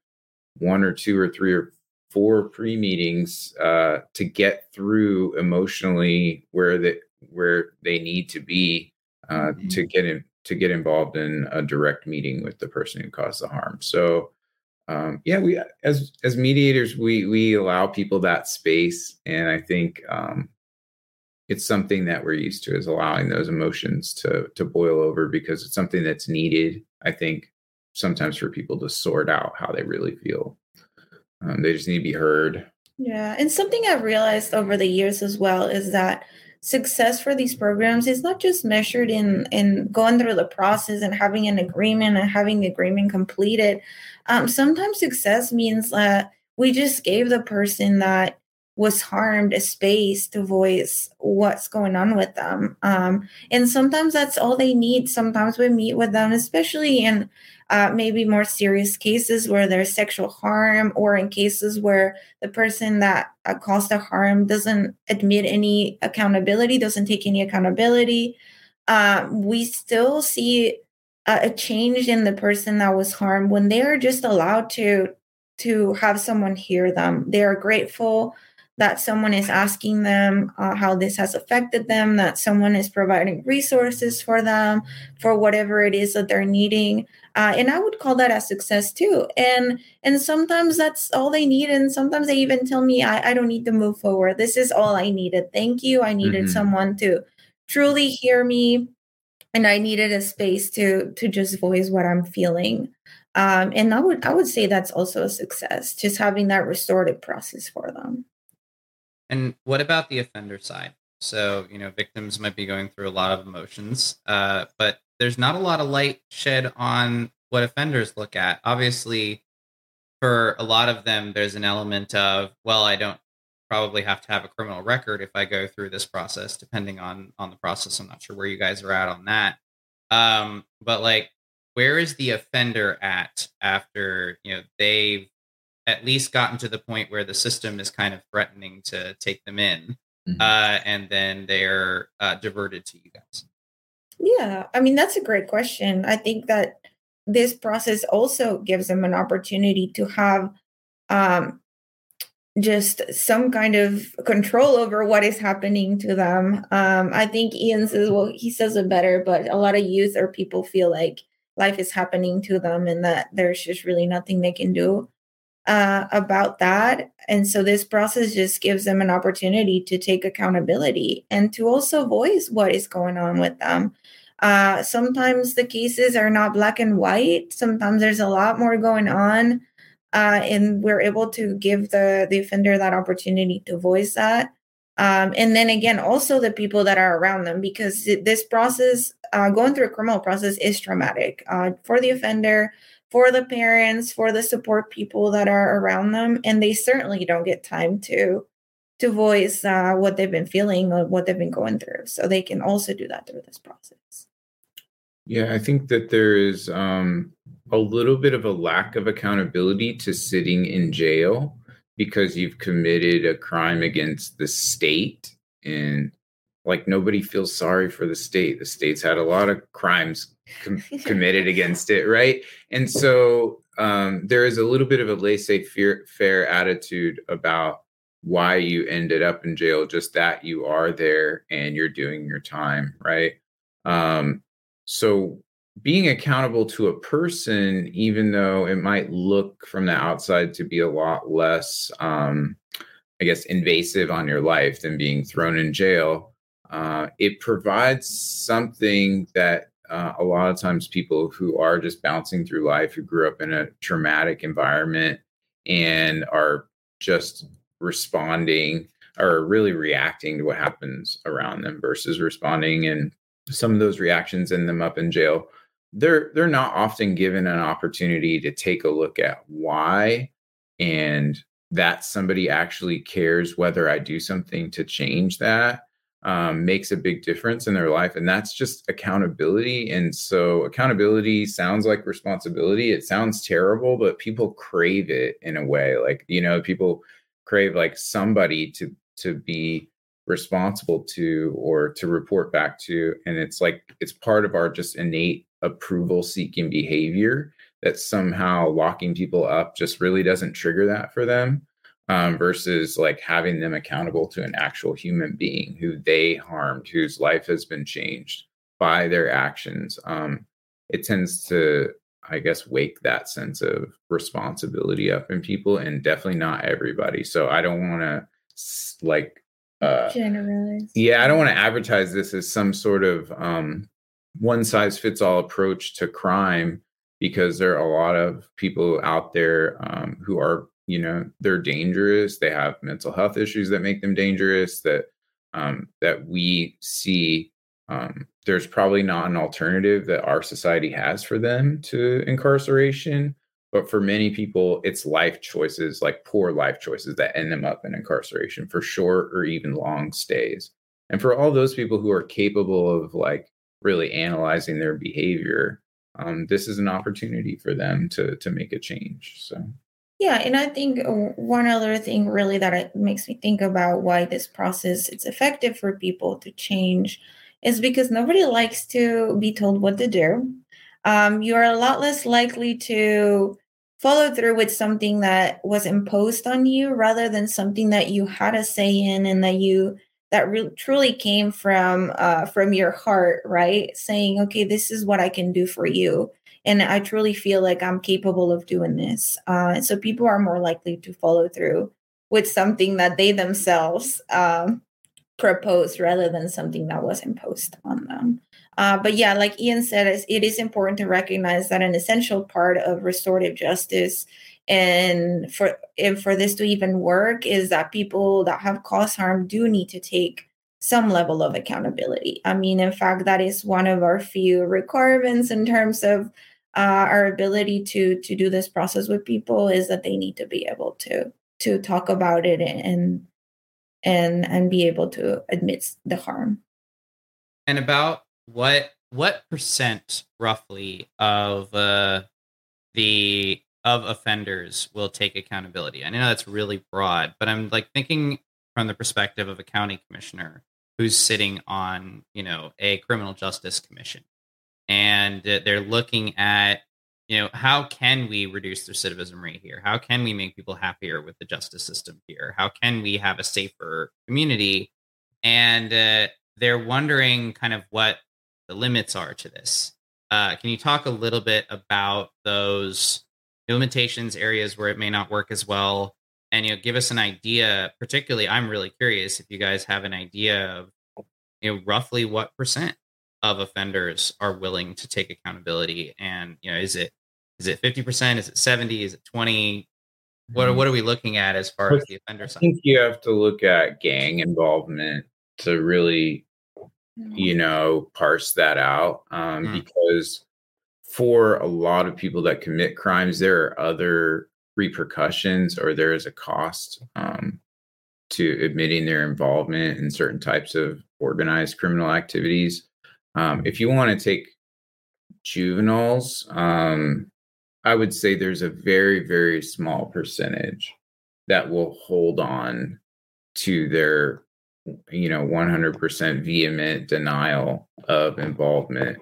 Speaker 2: one or two or three or four pre-meetings uh, to get through emotionally where they where they need to be uh, mm-hmm. to get in to get involved in a direct meeting with the person who caused the harm. So um, yeah, we as as mediators we we allow people that space, and I think um, it's something that we're used to is allowing those emotions to to boil over because it's something that's needed. I think sometimes for people to sort out how they really feel. Um, they just need to be heard.
Speaker 3: Yeah, and something I've realized over the years as well is that success for these programs is not just measured in in going through the process and having an agreement and having the agreement completed. Um, sometimes success means that we just gave the person that was harmed a space to voice what's going on with them. Um, and sometimes that's all they need. Sometimes we meet with them especially in uh, maybe more serious cases where there's sexual harm or in cases where the person that uh, caused the harm doesn't admit any accountability doesn't take any accountability. Uh, we still see a, a change in the person that was harmed when they are just allowed to to have someone hear them. They are grateful that someone is asking them uh, how this has affected them, that someone is providing resources for them for whatever it is that they're needing. Uh, and I would call that a success too. And and sometimes that's all they need. And sometimes they even tell me, I, I don't need to move forward. This is all I needed. Thank you. I needed mm-hmm. someone to truly hear me. And I needed a space to to just voice what I'm feeling. Um, and I would I would say that's also a success, just having that restorative process for them.
Speaker 1: And what about the offender side? So, you know, victims might be going through a lot of emotions, uh, but there's not a lot of light shed on what offenders look at. Obviously, for a lot of them, there's an element of, well, I don't probably have to have a criminal record if I go through this process, depending on on the process. I'm not sure where you guys are at on that. Um, but like, where is the offender at after you know they've at least gotten to the point where the system is kind of threatening to take them in, mm-hmm. uh, and then they're uh, diverted to you guys?
Speaker 3: Yeah, I mean that's a great question. I think that this process also gives them an opportunity to have um, just some kind of control over what is happening to them. Um, I think Ian says, well, he says it better, but a lot of youth or people feel like life is happening to them and that there's just really nothing they can do uh, about that. And so this process just gives them an opportunity to take accountability and to also voice what is going on with them. Uh, sometimes the cases are not black and white. Sometimes there's a lot more going on. Uh, and we're able to give the, the offender that opportunity to voice that. Um, and then again, also the people that are around them, because this process, uh, going through a criminal process, is traumatic uh, for the offender, for the parents, for the support people that are around them. And they certainly don't get time to to voice uh, what they've been feeling or what they've been going through. So they can also do that through this process.
Speaker 2: Yeah, I think that there is um, a little bit of a lack of accountability to sitting in jail because you've committed a crime against the state and like nobody feels sorry for the state. The state's had a lot of crimes com- committed against it right? And so um, there is a little bit of a laissez-faire attitude about why you ended up in jail just that you are there and you're doing your time right? Um, so being accountable to a person even though it might look from the outside to be a lot less um, i guess invasive on your life than being thrown in jail uh, it provides something that uh, a lot of times people who are just bouncing through life who grew up in a traumatic environment and are just responding or really reacting to what happens around them versus responding and some of those reactions end them up in jail they're they're not often given an opportunity to take a look at why and that somebody actually cares whether i do something to change that um, makes a big difference in their life. And that's just accountability. And so, accountability sounds like responsibility. It sounds terrible, but people crave it in a way. Like, you know, people crave like somebody to to be responsible to or to report back to and it's like it's part of our just innate approval seeking behavior that somehow locking people up just really doesn't trigger that for them um, versus like having them accountable to an actual human being who they harmed, whose life has been changed by their actions. Um, it tends to, I guess, wake that sense of responsibility up in people, and definitely not everybody. So I don't want to like uh, generalize. Yeah, I don't want to advertise this as some sort of um, one size fits all approach to crime because there are a lot of people out there um, who are you know they're dangerous they have mental health issues that make them dangerous that um, that we see um, there's probably not an alternative that our society has for them to incarceration but for many people it's life choices like poor life choices that end them up in incarceration for short or even long stays. And for all those people who are capable of like really analyzing their behavior um, this is an opportunity for them to to make a change so
Speaker 3: yeah, and I think uh, one other thing really that makes me think about why this process it's effective for people to change is because nobody likes to be told what to do. Um, you are a lot less likely to follow through with something that was imposed on you rather than something that you had a say in and that you that re- truly came from uh, from your heart, right? Saying, okay, this is what I can do for you and i truly feel like i'm capable of doing this uh, so people are more likely to follow through with something that they themselves um, proposed rather than something that was imposed on them uh, but yeah like ian said it is important to recognize that an essential part of restorative justice and for and for this to even work is that people that have caused harm do need to take some level of accountability. I mean, in fact, that is one of our few requirements in terms of uh, our ability to to do this process with people is that they need to be able to to talk about it and and and be able to admit the harm.
Speaker 1: And about what what percent roughly of uh the of offenders will take accountability? I know that's really broad but i'm like thinking from the perspective of a county commissioner who's sitting on you know a criminal justice commission and they're looking at you know how can we reduce the recidivism rate here? How can we make people happier with the justice system here? How can we have a safer community? And uh, they're wondering kind of what the limits are to this. Uh, can you talk a little bit about those limitations areas where it may not work as well? And you know give us an idea particularly i'm really curious if you guys have an idea of you know roughly what percent of offenders are willing to take accountability and you know is it is it 50% is it 70 is it 20 what are, mm-hmm. what are we looking at as far as the offender
Speaker 2: side? I think you have to look at gang involvement to really, you mm. know, parse that out. Um, mm. Because for a lot of people that commit crimes, there are other repercussions or there is a cost um, to admitting their involvement in certain types of organized criminal activities. Um, if you want to take juveniles, um, I would say there's a very, very small percentage that will hold on to their, you know, 100% vehement denial of involvement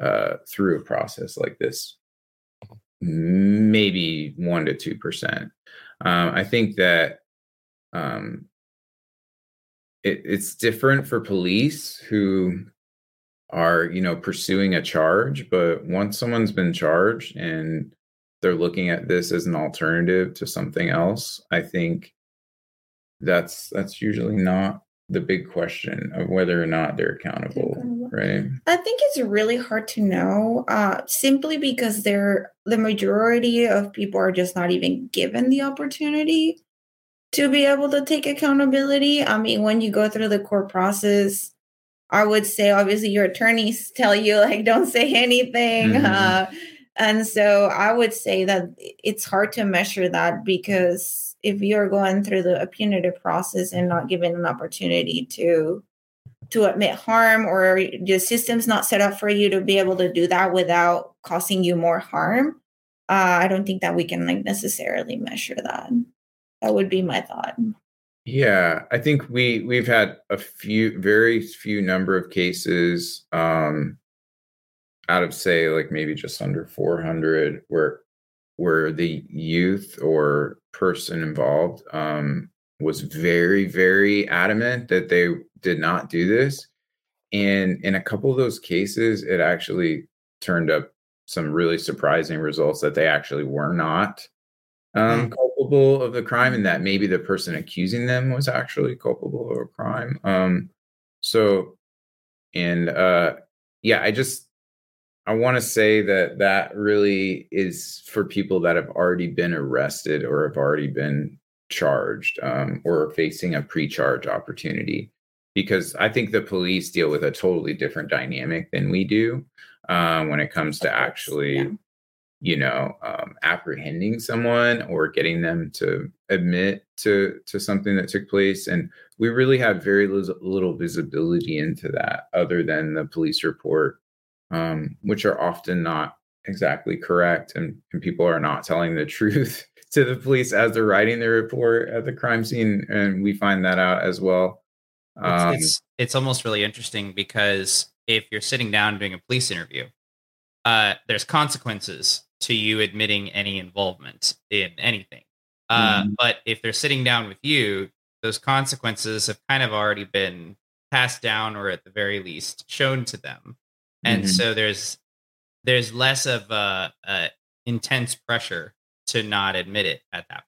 Speaker 2: uh, through a process like this. Maybe one to two percent. Um, I think that um, it, it's different for police who are you know pursuing a charge but once someone's been charged and they're looking at this as an alternative to something else i think that's that's usually not the big question of whether or not they're accountable right?
Speaker 3: I think it's really hard to know uh, simply because they're the majority of people are just not even given the opportunity to be able to take accountability. I mean when you go through the court process I would say, obviously, your attorneys tell you, like, don't say anything. Mm-hmm. Uh, and so I would say that it's hard to measure that because if you're going through the punitive process and not given an opportunity to to admit harm or the system's not set up for you to be able to do that without causing you more harm uh, i don't think that we can like necessarily measure that that would be my thought
Speaker 2: yeah, I think we we've had a few very few number of cases um out of say like maybe just under 400 where where the youth or person involved um was very very adamant that they did not do this. And in a couple of those cases it actually turned up some really surprising results that they actually were not um, mm culpable of the crime and that maybe the person accusing them was actually culpable of a crime. Um, so, and uh, yeah, I just I want to say that that really is for people that have already been arrested or have already been charged um, or facing a pre-charge opportunity. Because I think the police deal with a totally different dynamic than we do uh, when it comes to actually yeah you know um, apprehending someone or getting them to admit to to something that took place and we really have very little visibility into that other than the police report um, which are often not exactly correct and, and people are not telling the truth to the police as they're writing the report at the crime scene and we find that out as well.
Speaker 1: Um, it's, it's, it's almost really interesting because if you're sitting down doing a police interview uh, there's consequences to you admitting any involvement in anything. Uh, mm-hmm. But if they're sitting down with you, those consequences have kind of already been passed down, or at the very least shown to them, and mm-hmm. so there's there's less of a, a intense pressure to not admit it at that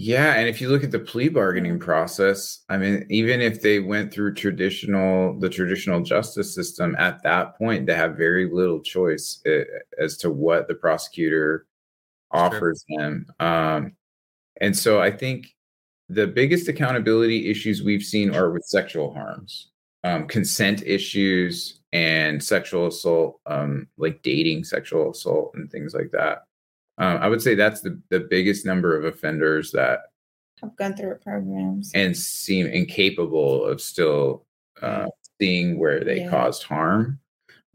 Speaker 2: yeah, and if you look at the plea bargaining process, I mean, even if they went through traditional the traditional justice system, at that point they have very little choice eh, as to what the prosecutor offers sure. them. Um, and so I think the biggest accountability issues we've seen are with sexual harms, um, consent issues, and sexual assault, um, like dating sexual assault and things like that. Um, I would say that's the, the biggest number of offenders that
Speaker 3: have gone through programs
Speaker 2: and seem incapable of still uh, seeing where they yeah. caused harm.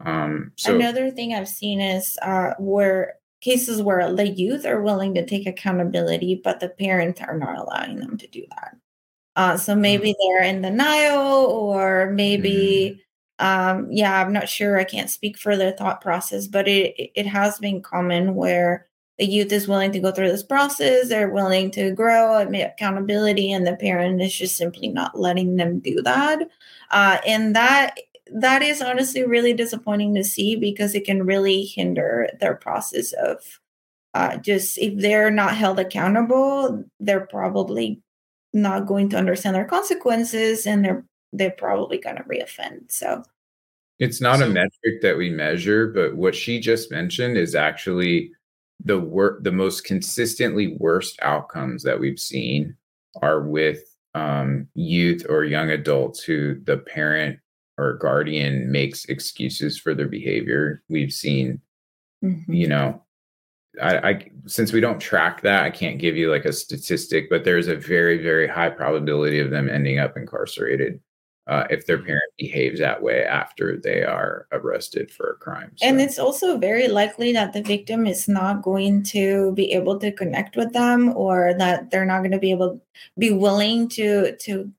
Speaker 2: Um,
Speaker 3: so another thing I've seen is uh, where cases where the youth are willing to take accountability, but the parents are not allowing them to do that. Uh, so maybe mm. they're in denial, or maybe, mm. um, yeah, I'm not sure. I can't speak for their thought process, but it it has been common where the youth is willing to go through this process they're willing to grow admit accountability and the parent is just simply not letting them do that. Uh, and that that is honestly really disappointing to see because it can really hinder their process of uh, just if they're not held accountable they're probably not going to understand their consequences and they're they're probably going to reoffend so.
Speaker 2: It's not so, a metric that we measure but what she just mentioned is actually the wor- the most consistently worst outcomes that we've seen are with um, youth or young adults who the parent or guardian makes excuses for their behavior. We've seen, mm-hmm. you know, I, I, since we don't track that, I can't give you like a statistic, but there's a very very high probability of them ending up incarcerated uh, if their mm-hmm. parent behaves that way after they are arrested for a crime.
Speaker 3: So. And it's also very likely that the victim is not going to be able to connect with them, or that they're not going to be able be willing to to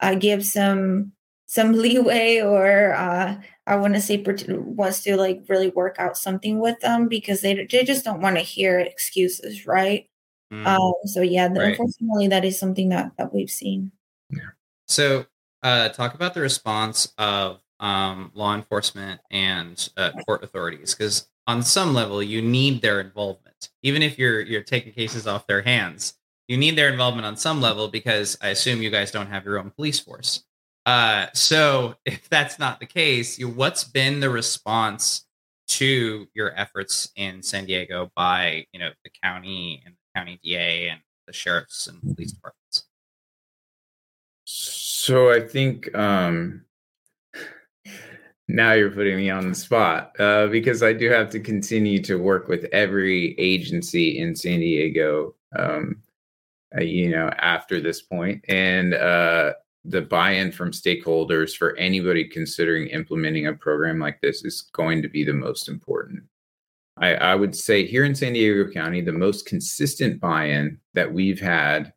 Speaker 3: uh, give some some leeway or uh, I want to say wants to like really work out something with them because they they just don't want to hear excuses, right? Mm. Um, so yeah, right. unfortunately, that is something that that we've seen.
Speaker 1: Yeah. So, uh, talk about the response of um, law enforcement and uh, court authorities, because on some level, you need their involvement, even if you're you're taking cases off their hands. You need their involvement on some level because I assume you guys don't have your own police force. Uh, so if that's not the case, you, what's been the response to your efforts in San Diego by you know the county and the county DA and the sheriffs and police departments?
Speaker 2: So I think um, now you're putting me on the spot uh, because I do have to continue to work with every agency in San Diego. Um, uh, you know, after this point, and uh, the buy-in from stakeholders for anybody considering implementing a program like this is going to be the most important. I, I, would say here in San Diego County, the most consistent buy-in that we've had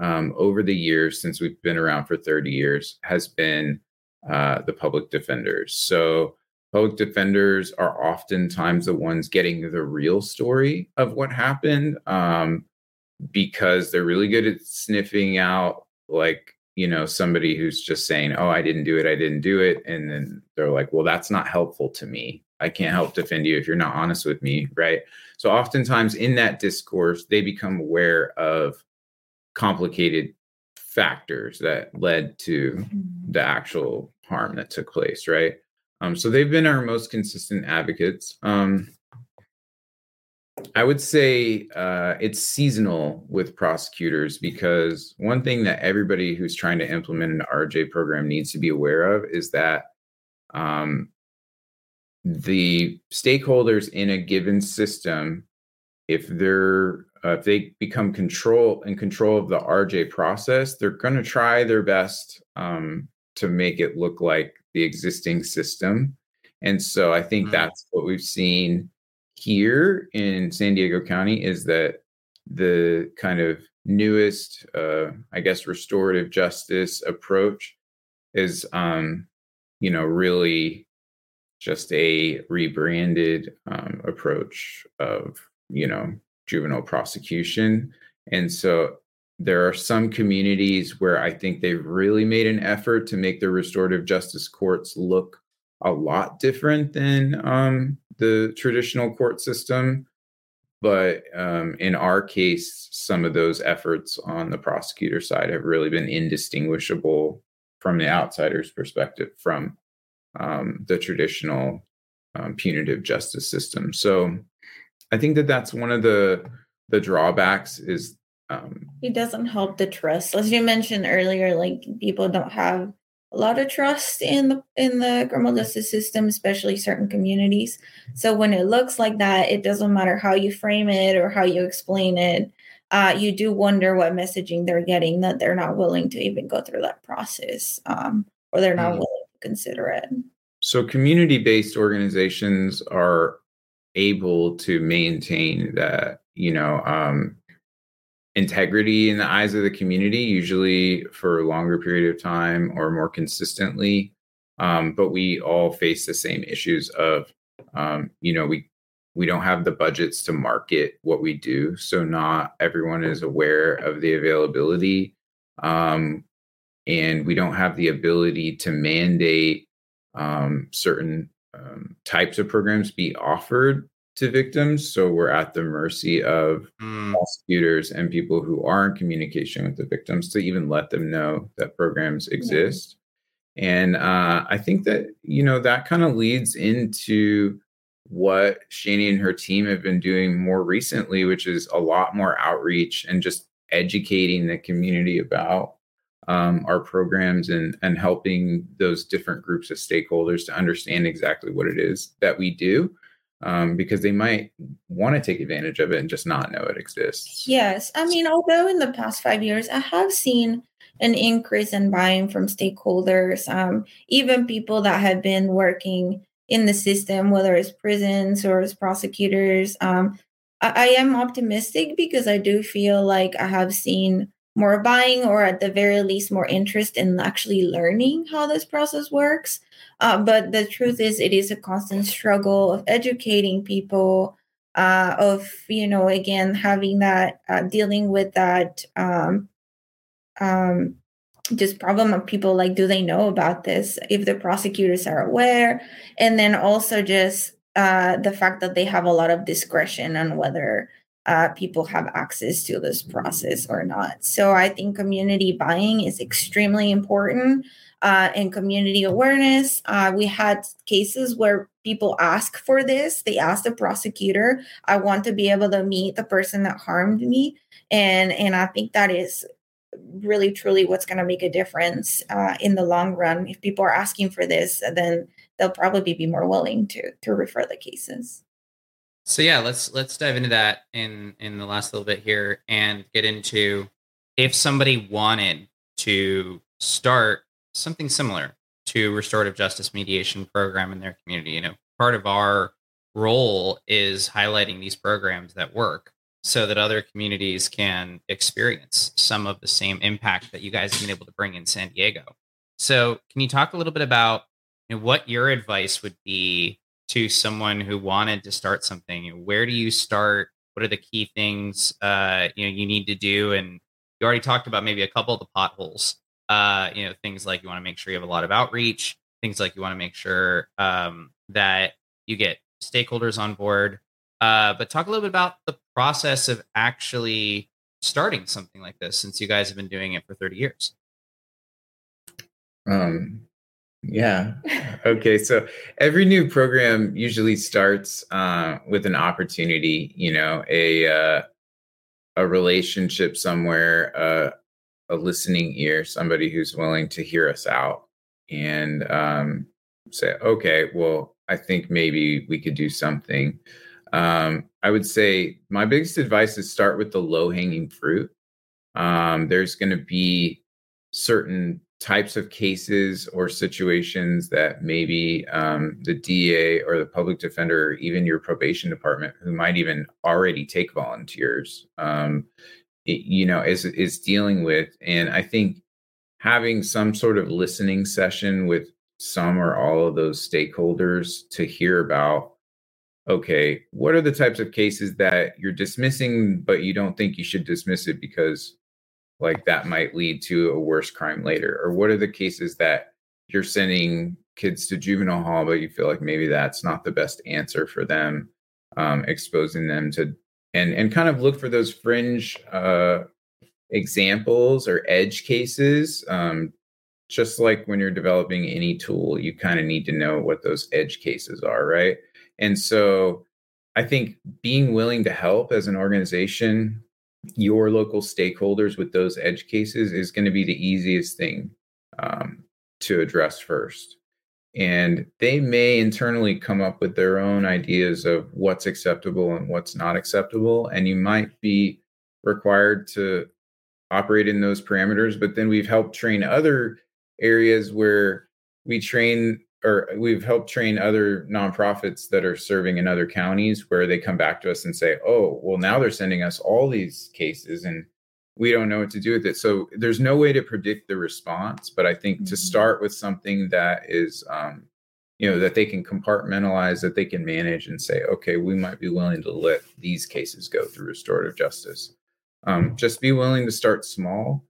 Speaker 2: um, over the years since we've been around for 30 years has been uh, the public defenders. So public defenders are oftentimes the ones getting the real story of what happened um, because they're really good at sniffing out like you know somebody who's just saying oh i didn't do it i didn't do it and then they're like well that's not helpful to me i can't help defend you if you're not honest with me right so oftentimes in that discourse they become aware of complicated factors that led to mm-hmm. the actual harm that took place right um, so they've been our most consistent advocates um, I would say uh, it's seasonal with prosecutors because one thing that everybody who's trying to implement an RJ program needs to be aware of is that um, the stakeholders in a given system, if they're uh, if they become control in control of the RJ process, they're going to try their best um, to make it look like the existing system. And so I think mm-hmm. that's what we've seen here in San Diego County is that the kind of newest, uh, I guess, restorative justice approach is, um, you know, really just a rebranded um, approach of, you know, juvenile prosecution. And so there are some communities where I think they've really made an effort to make the restorative justice courts look a lot different than um, the traditional court system. But um, in our case, some of those efforts on the prosecutor side have really been indistinguishable from the outsider's perspective from um, the traditional um, punitive justice system. So I think that that's one of the the drawbacks is
Speaker 3: um, it doesn't help the trust as you mentioned earlier like people don't have a lot of trust in the in the criminal justice system, especially certain communities. So when it looks like that, it doesn't matter how you frame it or how you explain it. Uh, you do wonder what messaging they're getting that they're not willing to even go through that process, um, or they're not mm. willing to consider it.
Speaker 2: So community-based organizations are able to maintain that, you know, um, integrity in the eyes of the community, usually for a longer period of time or more consistently. Um, but we all face the same issues of, um, you know, we we don't have the budgets to market what we do, so not everyone is aware of the availability, um, and we don't have the ability to mandate um, certain um, types of programs be offered to victims. So we're at the mercy of mm. prosecutors and people who are in communication with the victims to even let them know that programs exist. Yeah. And uh, I think that, you know, that kind of leads into what Xiani and her team have been doing more recently, which is a lot more outreach and just educating the community about um, our programs and and helping those different groups of stakeholders to understand exactly what it is that we do um, because they might want to take advantage of it and just not know it exists.
Speaker 3: Yes. I mean, although in the past five years, I have seen an increase in buying from stakeholders, um, even people that have been working in the system, whether it's prisons or as prosecutors. Um, I, I am optimistic because I do feel like I have seen more buying or at the very least more interest in actually learning how this process works. Uh, but the truth is it is a constant struggle of educating people uh, of you know again having that uh, dealing with that um, um, just problem of people like do they know about this if the prosecutors are aware? And then also just uh, the fact that they have a lot of discretion on whether uh, people have access to this process or not. So I think community buying is extremely important uh, and community awareness. Uh, we had cases where people ask for this. They ask the prosecutor, "I want to be able to meet the person that harmed me," and and I think that is really truly what's going to make a difference uh, in the long run. If people are asking for this, then they'll probably be more willing to to refer the cases.
Speaker 1: So yeah, let's let's dive into that in in the last little bit here and get into if somebody wanted to start something similar to restorative justice mediation program in their community. You know, part of our role is highlighting these programs that work so that other communities can experience some of the same impact that you guys have been able to bring in San Diego. So, can you talk a little bit about you know, what your advice would be to someone who wanted to start something? Where do you start? What are the key things uh, you know you need to do? And you already talked about maybe a couple of the potholes. Uh, you know, things like you want to make sure you have a lot of outreach. Things like you want to make sure um, that you get stakeholders on board. Uh, but talk a little bit about the process of actually starting something like this, since you guys have been doing it for thirty years.
Speaker 2: Um, yeah. Okay. So every new program usually starts uh, with an opportunity, you know, a uh, a relationship somewhere, uh, a listening ear, somebody who's willing to hear us out and um, say, okay, well, I think maybe we could do something. Um, I would say my biggest advice is start with the low hanging fruit. Um, there's going to be certain types of cases or situations that maybe um, the DA or the public defender, or even your probation department, who might even already take volunteers, um, it, you know, is is dealing with. And I think having some sort of listening session with some or all of those stakeholders to hear about okay what are the types of cases that you're dismissing but you don't think you should dismiss it because like that might lead to a worse crime later? Or what are the cases that you're sending kids to juvenile hall but you feel like maybe that's not the best answer for them um, exposing them to and and kind of look for those fringe uh, examples or edge cases um, just like when you're developing any tool you kind of need to know what those edge cases are right? And so i think being willing to help as an organization your local stakeholders with those edge cases is going to be the easiest thing um, to address first. And they may internally come up with their own ideas of what's acceptable and what's not acceptable. And you might be required to operate in those parameters. But then we've helped train other areas where we train or we've helped train other nonprofits that are serving in other counties where they come back to us and say, "Oh, well now they're sending us all these cases and we don't know what to do with it." So there's no way to predict the response, but I think mm-hmm. to start with something that is um, you know that they can compartmentalize that they can manage and say okay we might be willing to let these cases go through restorative justice um, just be willing to start small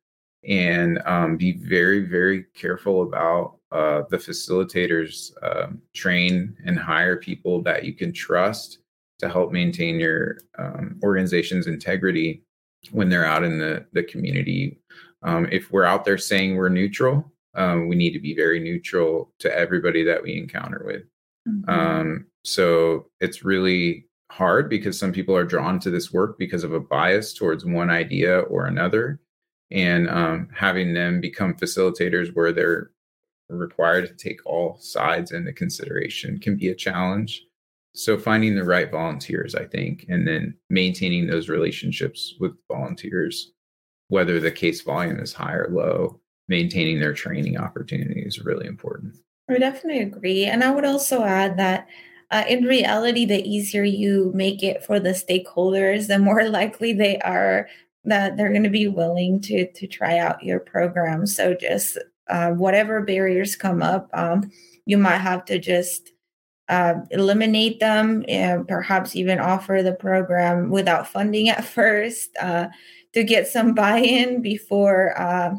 Speaker 2: and um, be very very careful about uh, the facilitators um, train and hire people that you can trust to help maintain your um, organization's integrity when they're out in the, the community. Um, if we're out there saying we're neutral, um, we need to be very neutral to everybody that we encounter with. Mm-hmm. Um, so it's really hard because some people are drawn to this work because of a bias towards one idea or another and um, having them become facilitators where they're required to take all sides into consideration can be a challenge. so finding the right volunteers, I think, and then maintaining those relationships with volunteers, whether the case volume is high or low, maintaining their training opportunities is really important.
Speaker 3: I definitely agree. And I would also add that uh, in reality, the easier you make it for the stakeholders, the more likely they are that they're going to be willing to to try out your program. So just uh, whatever barriers come up, um, you might have to just uh, eliminate them and perhaps even offer the program without funding at first uh, to get some buy-in before uh,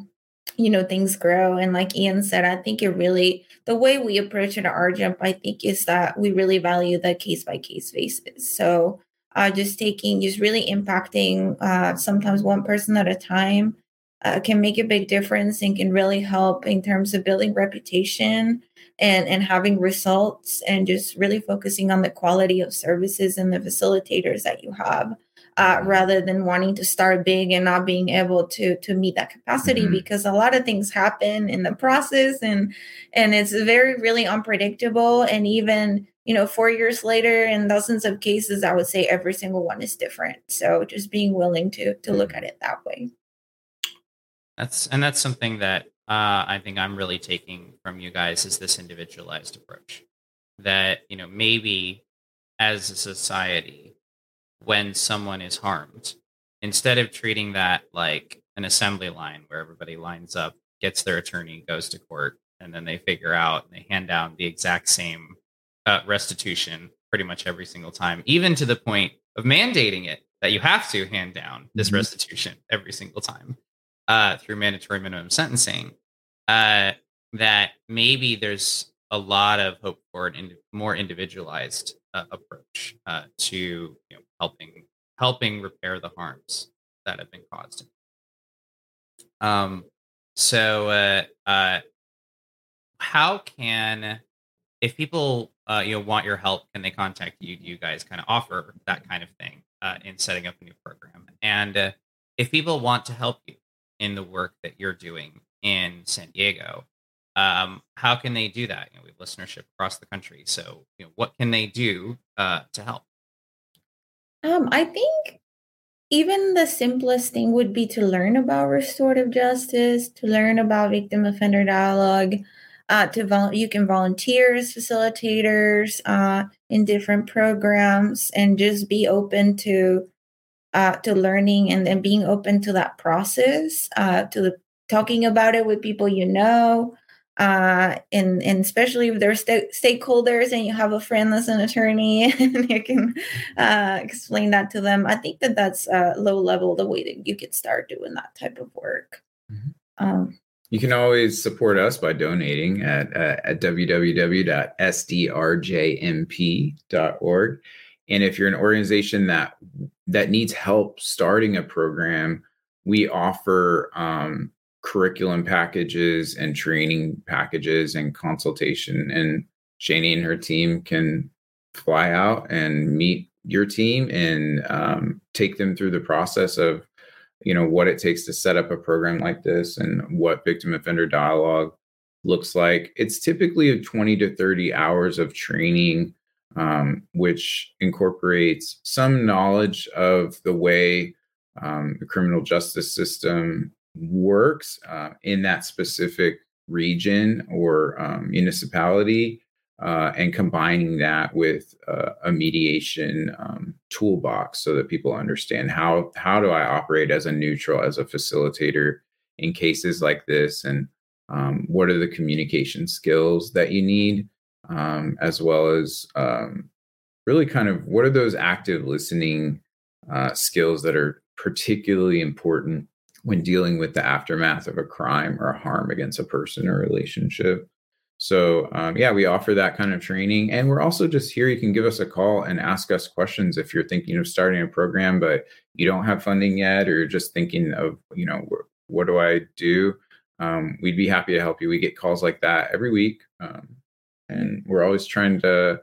Speaker 3: you know things grow. And like ian said i think it really the way we approach it at RJMP, i think is that we really value the case by case basis. So uh, just taking just really impacting uh, sometimes one person at a time uh, can make a big difference and can really help in terms of building reputation and and having results and just really focusing on the quality of services and the facilitators that you have uh, rather than wanting to start big and not being able to to meet that capacity mm-hmm. because a lot of things happen in the process and and it's very really unpredictable and even you know four years later in dozens of cases i would say every single one is different so just being willing to to look mm-hmm. at it that way
Speaker 1: that's and that's something that uh, i think i'm really taking from you guys is this individualized approach that you know maybe as a society when someone is harmed instead of treating that like an assembly line where everybody lines up gets their attorney goes to court and then they figure out and they hand down the exact same uh, restitution pretty much every single time even to the point of mandating it that you have to hand down this mm-hmm. restitution every single time uh, through mandatory minimum sentencing uh, that maybe there's a lot of hope for an more individualized uh, approach uh, to you know, helping helping repair the harms that have been caused. Um, so, uh, uh, how can if people you know want your help, can they contact you? Do you guys kind of offer that kind of thing in setting up a new program? And if people want to help you in the work that you're doing in San Diego, um, how can they do that? You know, we have listenership across the country, so you know, what can they do uh, to help?
Speaker 3: Um, I think even the simplest thing would be to learn about restorative justice, to learn about victim offender dialogue. Uh, to vol- you can volunteer as facilitators uh, in different programs, and just be open to uh, to learning and then being open to that process, uh, to the, talking about it with people you know, uh, and and especially if there's st- stakeholders and you have a friend that's an attorney and you can uh, explain that to them. I think that that's uh, low level the way that you could start doing that type of work. Mm-hmm.
Speaker 2: Um, you can always support us by donating at uh, at www.sdrjmp.org. And if you're an organization that that needs help starting a program, we offer um, curriculum packages and training packages and consultation. And Xiani and her team can fly out and meet your team and um, take them through the process of you know what it takes to set up a program like this and what victim offender dialogue looks like it's typically a 20 to 30 hours of training um, which incorporates some knowledge of the way um, the criminal justice system works uh, in that specific region or um, municipality uh, and combining that with uh, a mediation um, toolbox so that people understand how how do I operate as a neutral as a facilitator in cases like this? And um, what are the communication skills that you need um, as well as um, really kind of what are those active listening uh, skills that are particularly important when dealing with the aftermath of a crime or a harm against a person or relationship. So, um, yeah, we offer that kind of training. And we're also just here. You can give us a call and ask us questions if you're thinking of starting a program, but you don't have funding yet, or you're just thinking of, you know, what do I do? Um, we'd be happy to help you. We get calls like that every week. Um, and we're always trying to,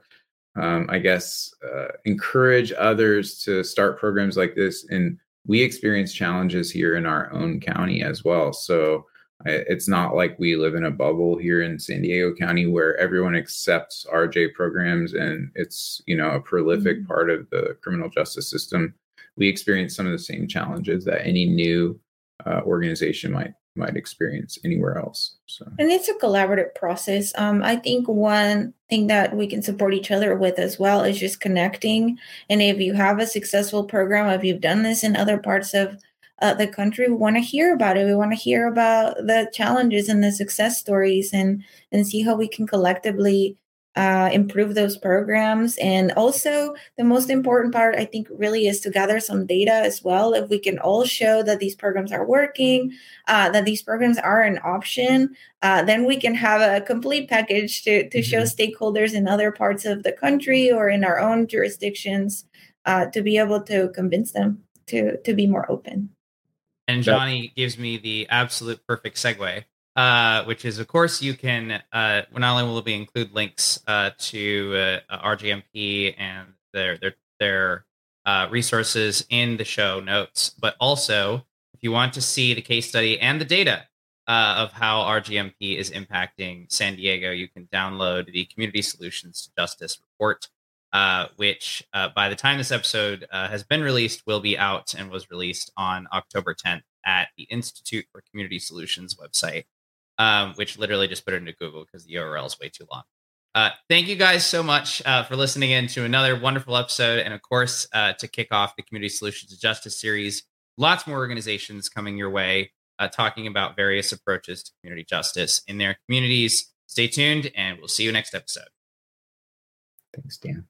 Speaker 2: um, I guess, uh, encourage others to start programs like this. And we experience challenges here in our own county as well. So It's not like we live in a bubble here in San Diego County where everyone accepts RJ programs and it's you know a prolific mm-hmm. part of the criminal justice system. We experience some of the same challenges that any new uh, organization might might experience anywhere else. So
Speaker 3: and it's a collaborative process. Um, I think one thing that we can support each other with as well is just connecting. And if you have a successful program, if you've done this in other parts of uh, the country, we want to hear about it. We want to hear about the challenges and the success stories, and and see how we can collectively uh, improve those programs. And also, the most important part, I think, really is to gather some data as well. If we can all show that these programs are working, uh, that these programs are an option, uh, then we can have a complete package to, to mm-hmm. show stakeholders in other parts of the country or in our own jurisdictions uh, to be able to convince them to, to be more open.
Speaker 1: And Xiani gives me the absolute perfect segue uh, which is, of course, you can uh, not only will we include links uh, to uh, RJMP and their their their uh, resources in the show notes, but also if you want to see the case study and the data uh, of how RJMP is impacting San Diego, you can download the Community Solutions to Justice Report, uh, which uh, by the time this episode uh, has been released, will be out and was released on October 10th at the Institute for Community Solutions website um, which literally just put it into Google because the URL is way too long. Uh, thank you guys so much uh, for listening in to another wonderful episode. And of course, uh, to kick off the Community Solutions to Justice series, lots more organizations coming your way uh, talking about various approaches to community justice in their communities. Stay tuned, and we'll see you next episode.
Speaker 2: Thanks, Dan.